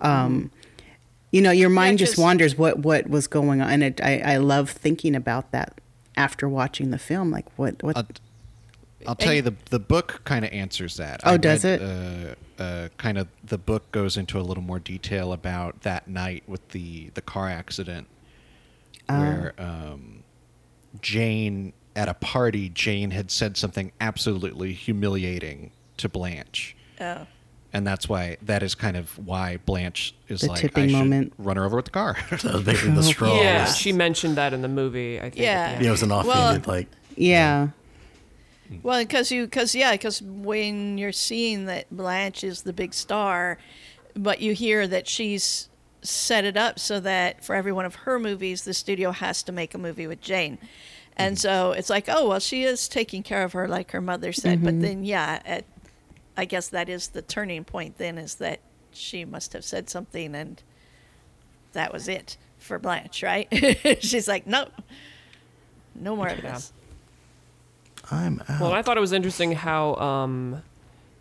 Um, you know, your mind just, just- wonders what what was going on, and it, I I love thinking about that after watching the film. Like what what I'll, I'll tell you the the book kind of answers that. Oh, I does read, it? Uh, uh, kind of the book goes into a little more detail about that night with the the car accident, Ah. where um, Jane at a party, Jane had said something absolutely humiliating to Blanche. oh. And that's why that is kind of why Blanche is The like tipping I should moment. run her over with the car. So I the straw. Yeah, was- she mentioned that in the movie. I think. at Yeah. yeah, it was an Well- offhanded like yeah Well, because you, because yeah, because when you're seeing that Blanche is the big star, but you hear that she's set it up so that for every one of her movies, the studio has to make a movie with Jane, and so it's like, oh well, she is taking care of her like her mother said. But then, yeah, at, I guess that is the turning point. Then is that she must have said something, and that was it for Blanche, right? she's like, no, no more of Yeah. this. I'm out. Well, I thought it was interesting how um,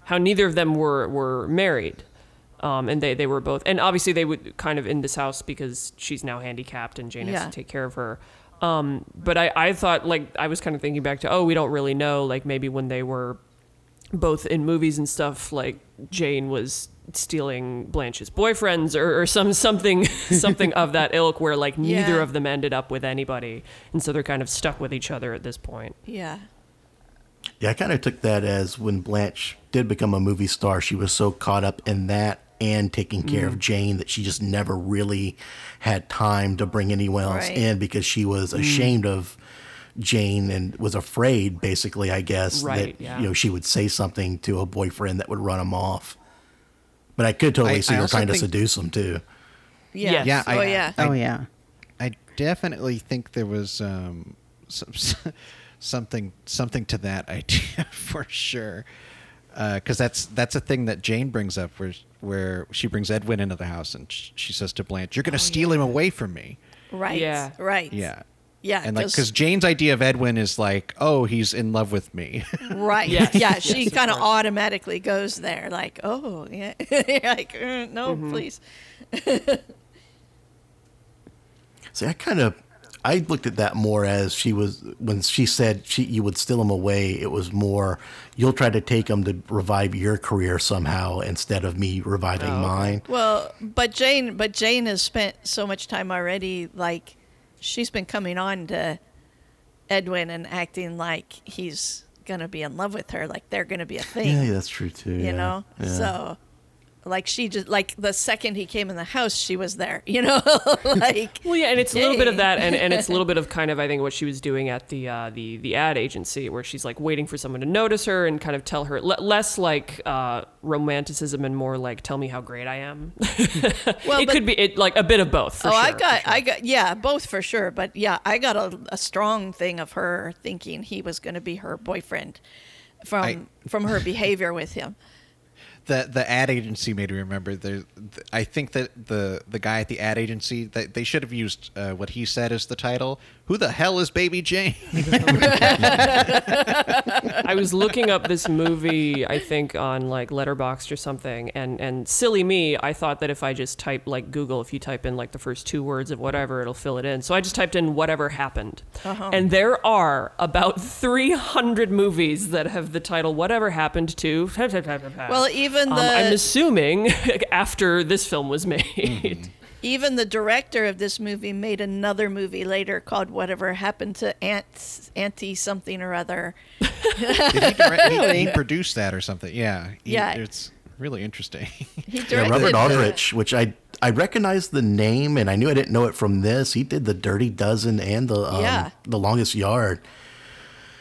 how neither of them were were married, um, and they they were both, and obviously they would kind of in this house because she's now handicapped and Jane has to take care of her. Um, but I I thought like I was kind of thinking back to oh we don't really know like maybe when they were both in movies and stuff like Jane was stealing Blanche's boyfriends or, or some something something of that ilk where like neither Yeah. of them ended up with anybody and so they're kind of stuck with each other at this point. Yeah. Yeah, I kind of took that as when Blanche did become a movie star, she was so caught up in that and taking care Mm. of Jane that she just never really had time to bring anyone else Right. in because she was ashamed of Jane and was afraid, basically, I guess, Right, that yeah. you know she would say something to a boyfriend that would run him off. But I could totally I- see I her also trying to seduce him too. Yeah. Yes. Yeah, I- oh yeah. I- oh yeah I definitely think there was um, some, something something to that idea for sure. Because that's that's a thing that Jane brings up, where where she brings Edwin into the house and sh- she says to Blanche, "You're going to steal him away from me." Right. Yeah. Right. Yeah, Yeah. and like because Jane's idea of Edwin is like, "Oh, he's in love with me." right. Yes, Yeah. She of kind of course. automatically goes there, like, oh yeah. Like, uh, no, Mm-hmm. please. See, I kind of, I looked at that more as she was when she said she you would steal him away. It was more you'll try to take him to revive your career somehow instead of me reviving oh, mine. Well, but Jane, but Jane has spent so much time already. Like, she's been coming on to Edwin and acting like he's gonna be in love with her, like they're gonna be a thing. Yeah, that's true too. you yeah. know. Yeah. So, like she just like the second he came in the house, she was there. You know, like Well, yeah, and it's a little bit of that, and, and it's a little bit of kind of I think what she was doing at the uh, the the ad agency, where she's like waiting for someone to notice her and kind of tell her le- less like uh, romanticism and more like tell me how great I am. Well, it but- could be it like a bit of both. For oh, sure, I got, sure. I got, yeah, both for sure. But yeah, I got a, a strong thing of her thinking he was going to be her boyfriend from I- from her behavior with him. The the ad agency made me remember there th- I think that the the guy at the ad agency that they should have used uh, what he said as the title. Who the hell is Baby Jane? I was looking up this movie, I think on like Letterboxd or something, and and silly me, I thought that if I just type like Google, if you type in like the first two words of whatever, it'll fill it in. So I just typed in whatever happened, and there are about 300 movies that have the title "Whatever Happened to." Well, even Um, the I'm assuming after this film was made. Mm-hmm. even the director of this movie made another movie later called "Whatever Happened to Aunt Auntie Something or Other." Did he, direct, he, he produced that or something? Yeah. He- Yeah. It's really interesting. He Yeah, directed Robert the- Aldrich, which I I recognized the name and I knew I didn't know it from this. He did the Dirty Dozen and the um, Yeah. the Longest Yard.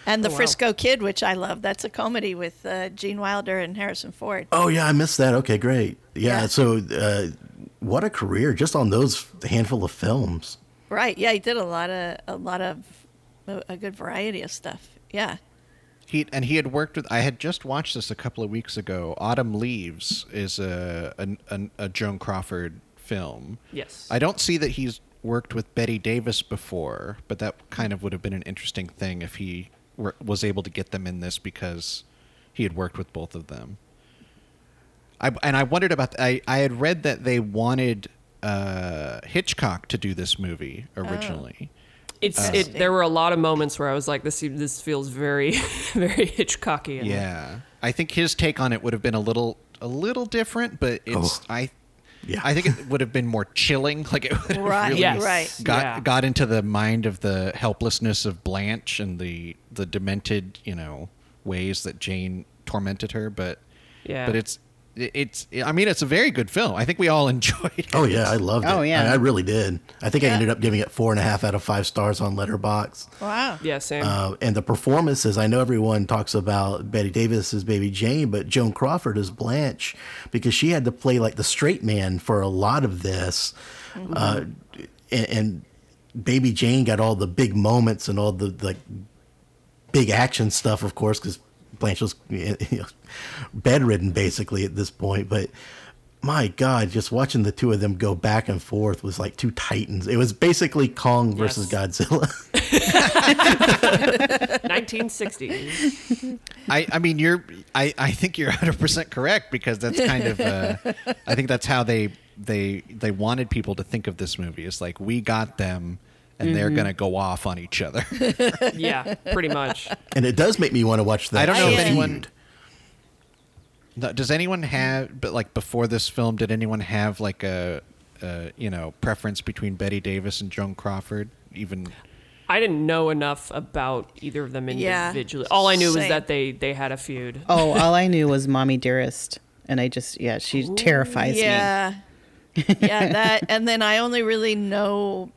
And the Oh, wow. Frisco Kid, which I love. That's a comedy with uh, Gene Wilder and Harrison Ford. Oh yeah, I missed that. Okay, great. Yeah, Yeah. so uh, what a career just on those handful of films. Right? Yeah, he did a lot of a lot of a, a good variety of stuff. Yeah. He and he had worked with. I had just watched this a couple of weeks ago. Autumn Leaves is a a, a, a Joan Crawford film. Yes. I don't see that he's worked with Bette Davis before, but that kind of would have been an interesting thing if he were, was able to get them in this because he had worked with both of them. I, and I wondered about. I I had read that they wanted uh, Hitchcock to do this movie originally. It's it. There were a lot of moments where I was like, this this feels very very Hitchcockian. Yeah, I think his take on it would have been a little a little different, but it's Oh. I. Yeah. I think it would have been more chilling. Like it would have Right, really Yes. right. got Yeah. got into the mind of the helplessness of Blanche and the the demented, you know, ways that Jane tormented her. But Yeah. but it's it- it's I mean it's a very good film. I think we all enjoyed it. Oh yeah, I loved it. Oh, yeah. I, I really did. I think I ended up giving it four and a half out of five stars on Letterboxd. Wow. Yeah, same. Uh, and the performances, I know everyone talks about Bette Davis as Baby Jane, but Joan Crawford as Blanche because she had to play like the straight man for a lot of this. Uh, and, and Baby Jane got all the big moments and all the like big action stuff, of course, because Blanche was you know, bedridden basically at this point. But my God, just watching the two of them go back and forth was like two titans. It was basically Kong versus Godzilla. 1960s. I, I mean, you're. I, I think you're 100 percent correct because that's kind of. Uh, I think that's how they they they wanted people to think of this movie. It's like we got them, and they're gonna go off on each other. Yeah, pretty much. and it does make me want to watch that. I don't know if anyone- Feud. No, Does anyone have? But like before this film, did anyone have like a, a you know preference between Bette Davis and Joan Crawford? Even I didn't know enough about either of them Yeah, individually. All I knew was same. that they they had a feud. Oh, all I knew was "Mommy Dearest," and I just yeah, she terrifies me. yeah. yeah, that and then I only really know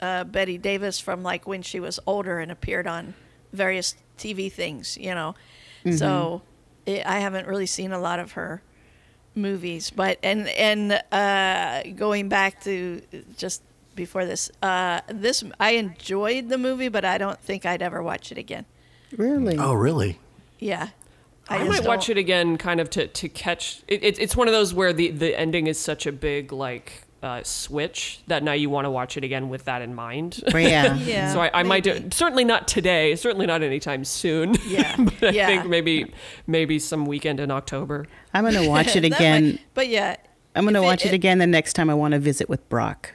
uh, Bette Davis from like when she was older and appeared on various TV things, you know. So it, I haven't really seen a lot of her movies, but and and uh, going back to just before this, uh, this I enjoyed the movie, but I don't think I'd ever watch it again. Really? Oh, really? Yeah, I, just might watch don't- it again, kind of to to catch. It, it, it's one of those where the the ending is such a big like uh, switch that now you want to watch it again with that in mind. But yeah. Yeah, so I, I might do maybe. certainly not today, certainly not anytime soon. Yeah, but I yeah. think maybe maybe some weekend in October. I'm gonna watch it That might- again. but yeah, I'm gonna if it- watch it, it- again the next time I want to visit with Brock.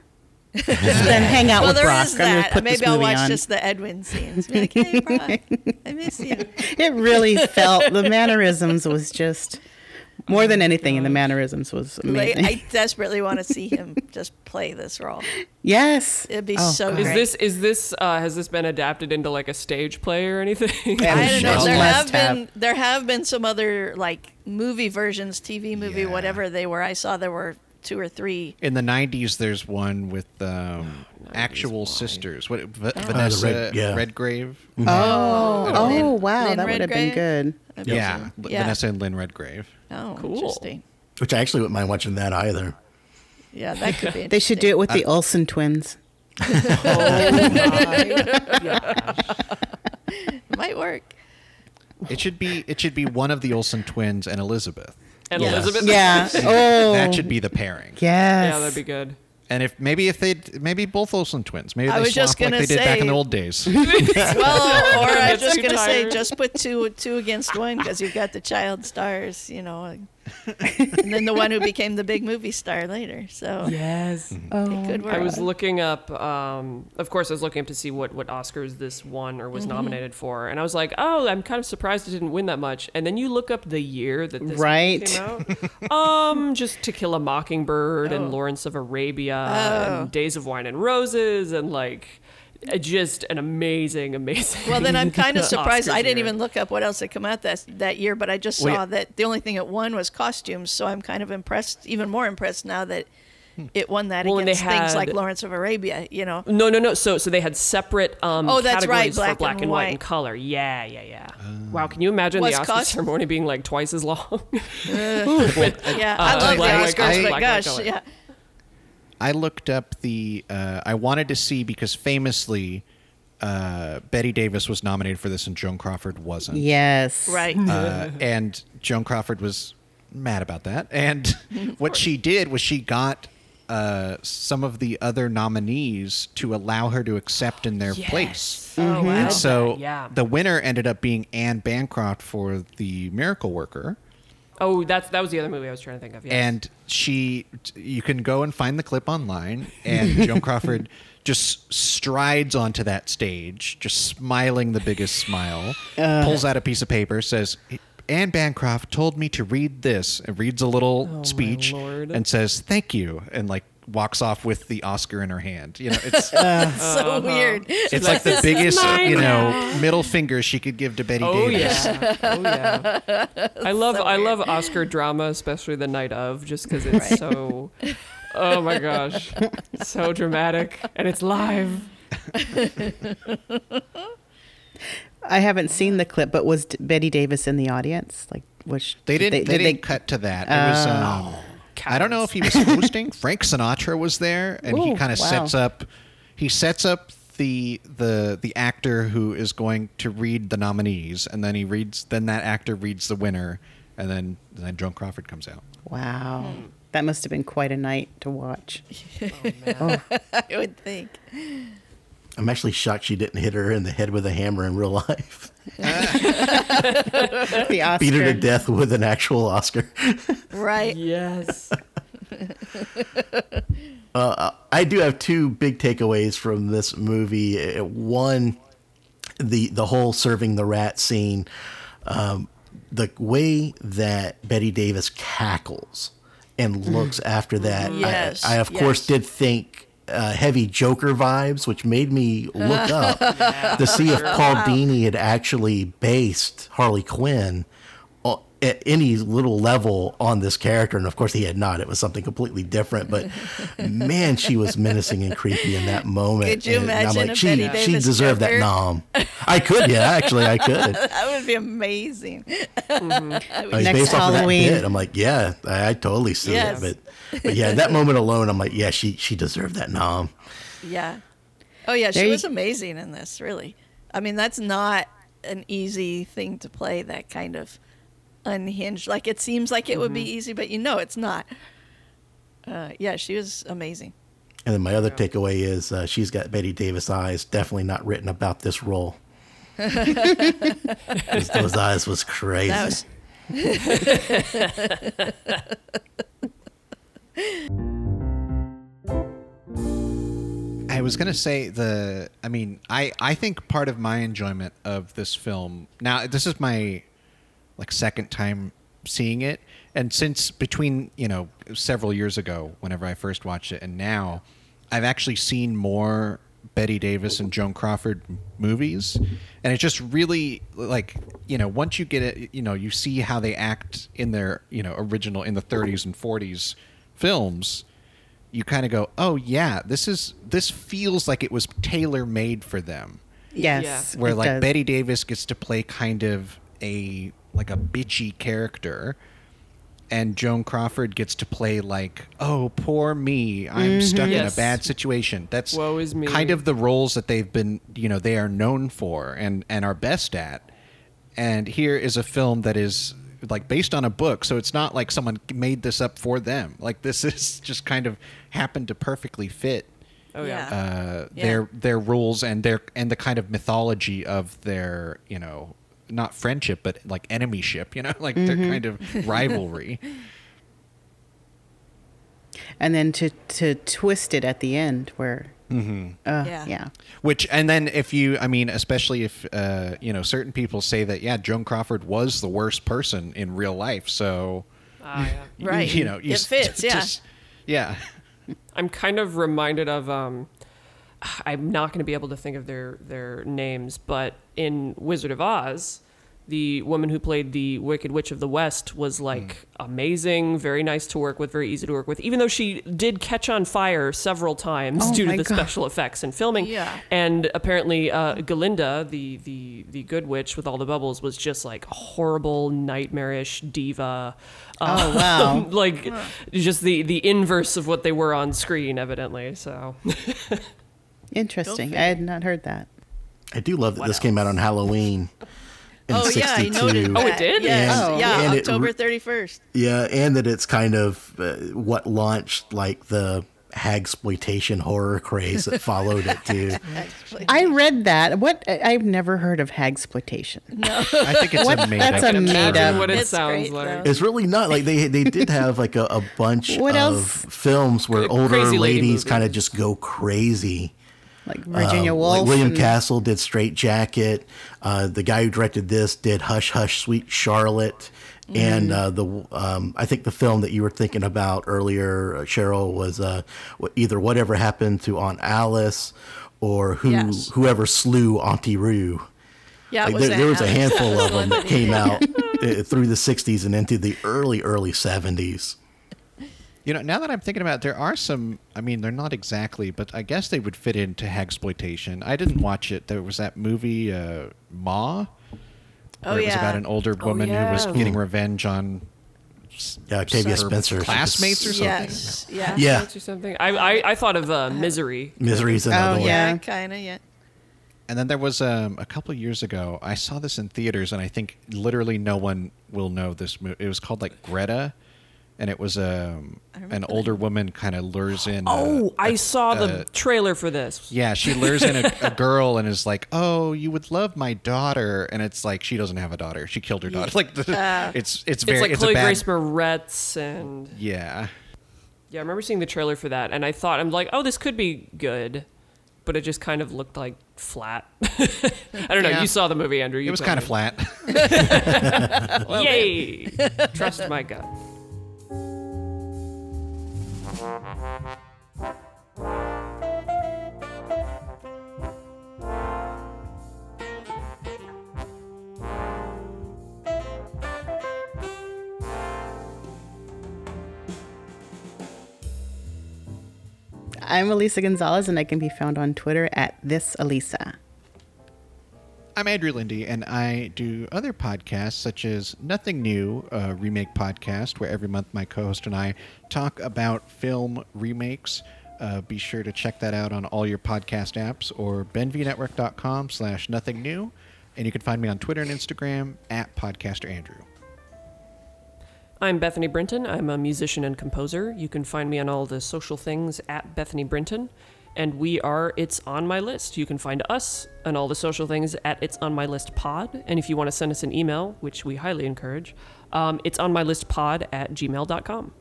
Just then hang out well, with there Brock. I'm gonna that. put Maybe this I'll watch on. just the Edwin scenes. Be like, hey, Brock, I miss you. It really felt the mannerisms was just more than anything in the mannerisms was Like, amazing. I desperately want to see him just play this role. yes. It'd be Oh, so God. Is great. this is this uh, has this been adapted into like a stage play or anything? I don't know. must There have have. been there have been some other like movie versions, TV movie, Yeah. whatever they were. I saw there were two or three. In the '90s, there's one with um, actual sisters. What V- Vanessa Red- yeah. Redgrave? Oh, oh Lynn- wow, Lynn that would have been good. Yeah, yeah. Vanessa and Lynn Redgrave. Oh, Cool. interesting. Which I actually wouldn't mind watching that either. Yeah, that could be. They should do it with the Olsen twins. it. Might work. It should be it should be one of the Olsen twins and Elizabeth. And Yes. Elizabeth. Yeah. Oh. That should be the pairing. Yes. Yeah, that'd be good. And if maybe if they maybe both Olsen twins, maybe I they was just swap like gonna they did back in the old days. Well, or I was just gonna say, just put two two against one because you've got the child stars, you know, and then the one who became the big movie star later. So Yes. it Oh. could work. I was looking up. Um, of course, I was looking up to see what what Oscars this won or was Mm-hmm. nominated for, and I was like, "Oh, I'm kind of surprised it didn't win that much." And then you look up the year that this Right. came out. um, just To Kill a Mockingbird Oh. and Lawrence of Arabia Oh. and Days of Wine and Roses and like just an amazing, amazing. Well, then I'm kind of surprised. Oscars I didn't year. even look up what else had come out that that year, but I just Wait. saw that the only thing it won was costumes. So I'm kind of impressed, even more impressed now that it won that Well, and they against things like Lawrence of Arabia. You know, No, no, no. So, so they had separate um, Oh, that's right, categories black for black and and, white and color. Yeah, yeah, yeah. wow, can you imagine the Oscar cost- ceremony being like twice as long? yeah, Uh, I love black, the Oscars, black, but gosh, color. yeah, I looked up the. Uh, I wanted to see because famously, uh, Bette Davis was nominated for this and Joan Crawford wasn't. Yes. right. Uh, and Joan Crawford was mad about that. And what she did was she got uh, some of the other nominees to allow her to accept in their place. Oh wow. And so yeah. the winner ended up being Anne Bancroft for The Miracle Worker. Oh, that's that was the other movie I was trying to think of. Yes. And she, you can go and find the clip online, and Joan Crawford just strides onto that stage, just smiling the biggest smile, uh, pulls out a piece of paper, says, Anne Bancroft told me to read this, and reads a little Oh, speech, and says, thank you, and like walks off with the Oscar in her hand. You know, it's so weird. it's like the biggest, you know, middle finger she could give to Bette Oh Davis. yeah, oh yeah. I love I love Oscar drama, especially the night of, just because it's so. Oh my gosh, so dramatic, and it's live. I haven't seen the clip, but was Bette Davis in the audience? Like, was They did didn't. They, didn't cut to that. It was. Um, I don't know if he was hosting. Frank Sinatra was there, and he kind of wow. sets up. He sets up the the the actor who is going to read the nominees, and then he reads. Then that actor reads the winner, and then then Joan Crawford comes out. Wow. That must have been quite a night to watch. Oh, oh. I would think. I'm actually shocked she didn't hit her in the head with a hammer in real life. The Oscar. Beat her to death with an actual Oscar. Right. Yes. I do have two big takeaways from this movie. Uh, One, the the whole serving the rat scene, um, the way that Bette Davis cackles and looks after that. Yes, I, I of course did think. Uh, heavy Joker vibes, which made me look up to see if Paul Dini had actually based Harley Quinn at any little level on this character, and of course he had not. It was something completely different. But man, she was menacing and creepy in that moment. Could you And I'm imagine like, she, Bette she Davis deserved Joker? that nom. I could, yeah, actually, I could. That would be amazing. I mean, Next based off of Halloween. that bit, I'm like, yeah, I, I totally see Yes. it. But, but yeah, that moment alone, I'm like, yeah, she she deserved that nom. Yeah. Oh yeah, she you- was amazing in this. Really. I mean, that's not an easy thing to play. That kind of unhinged. Like it seems like it would be easy, but you know it's not. Uh, yeah, she was amazing. And then my other takeaway is uh, she's got Bette Davis eyes. Definitely not written about this role. those eyes was crazy. That was I was gonna say the. I mean, I I think part of my enjoyment of this film. Now, this is my like second time seeing it, and since between you know several years ago, whenever I first watched it, and now, I've actually seen more Bette Davis and Joan Crawford movies, and it just really like you know once you get it, you know you see how they act in their you know original in the 30s and 40s films you kind of go, "Oh yeah, this is this feels like it was tailor made for them." Yes. Where it like does. Bette Davis gets to play kind of a like a bitchy character and Joan Crawford gets to play like, "Oh, poor me. I'm mm-hmm. stuck in a bad situation." That's Woe is me. kind of the roles that they've been, you know, they are known for and and are best at. And here is a film that is like based on a book, so it's not like someone made this up for them. Like this is just kind of happened to perfectly fit Oh yeah. Yeah. uh, Yeah. their their rules and their and the kind of mythology of their you know not friendship but like enemyship you know like their kind of rivalry and then to to twist it at the end where Mm-hmm. uh, Yeah. yeah. which and then if you i mean especially if uh, you know certain people say that yeah joan crawford was the worst person in real life so Ah, yeah. Right. you know you It s- fits, yeah. just- yeah I'm kind of reminded of um I'm not going to be able to think of their their names, but in Wizard of Oz, the woman who played the Wicked Witch of the West was like amazing, very nice to work with, very easy to work with. Even though she did catch on fire several times Oh due to the God. special effects and filming. Yeah. And apparently, uh, Galinda, the the the good witch with all the bubbles, was just like a horrible, nightmarish diva. Oh, wow. like just the the inverse of what they were on screen, evidently. So Interesting. I had not heard that. I do love that What this came out on Halloween. In Oh yeah, I 62. noted Oh, it did? Yes. Oh. Yeah, And it October re- thirty first. Yeah, and that it's kind of uh, what launched like the hag exploitation horror craze that followed it too. I read that. What I- I've never heard of hagsploitation. No. I think it's What? a made That's up a made up. what it It's sounds great, like. though. It's really not like they they did have like a, a bunch What of else? films where Cra- older Crazy Lady ladies movies. kind of just go crazy. Like Virginia Um, Woolf. Like William and- Castle did Strait-Jacket. Uh, the guy who directed this did Hush Hush Sweet Charlotte. And uh, the um, I think the film that you were thinking about earlier, uh, Cheryl, was uh, either Whatever Happened to Aunt Alice or Who Yes. Whoever Slew Auntie Roo. Yeah, Like there, there was a handful of them that came out uh, through the 60s and into the early, early 70s. You know, now that I'm thinking about it, there are some. I mean, they're not exactly, but I guess they would fit into hagsploitation. I didn't watch it. There was that movie, uh, Ma, Oh, where it was about an older Oh, woman who was getting revenge on Yeah, Octavia her Spencer. classmates or something. Yes. Yeah. Yeah, or something. I, I I thought of uh, Misery. Misery's another Oh, one. yeah. Yeah, kind of. Yeah. And then there was um, a couple of years ago. I saw this in theaters, and I think literally no one will know this movie. It was called like Greta, and it was um, an older woman kind of lures in. Oh, a- I saw the uh, trailer for this. Yeah, she lures in a, a girl and is like, "Oh, you would love my daughter," and it's like she doesn't have a daughter. She killed her daughter. Like the, it's it's very it's like it's Chloe a bad. Grace Moretz and yeah, yeah, I remember seeing the trailer for that, and I thought I'm like, oh, this could be good, but it just kind of looked like flat. I don't know. Yeah. You saw the movie, Andrew. You it was kind of flat. Yay! Trust my gut. I'm Elisa Gonzalez, and I can be found on Twitter at this Elisa. I'm Andrew Lindy, and I do other podcasts such as Nothing New, a remake podcast, where every month my co-host and I talk about film remakes. Uh, be sure to check that out on all your podcast apps or benvnetwork.com slash nothing new. And you can find me on Twitter and Instagram at Podcaster Andrew. I'm Bethany Brinton. I'm a musician and composer. You can find me on all the social things at Bethany Brinton. And we are It's On My List. You can find us and all the social things at It's On My List Pod. And if you want to send us an email, which we highly encourage, um, it's on my list pod at gmail.com.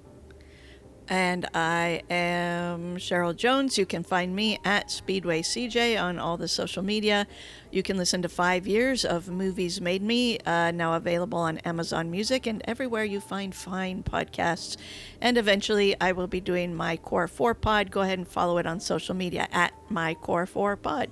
And I am Cheryl Jones. You can find me at Speedway CJ on all the social media. You can listen to five years of Movies Made Me, uh, now available on Amazon Music and everywhere you find fine podcasts. And eventually, I will be doing my Core 4 pod. Go ahead and follow it on social media at my Core 4 pod.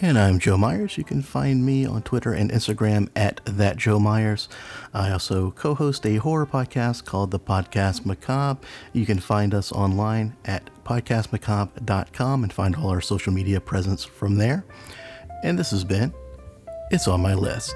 And I'm Joe Myers. You can find me on Twitter and Instagram at that Joe Myers. I also co-host a horror podcast called The Podcast Macabre. You can find us online at podcastmacabre.com and find all our social media presence from there. And this has been It's on My List.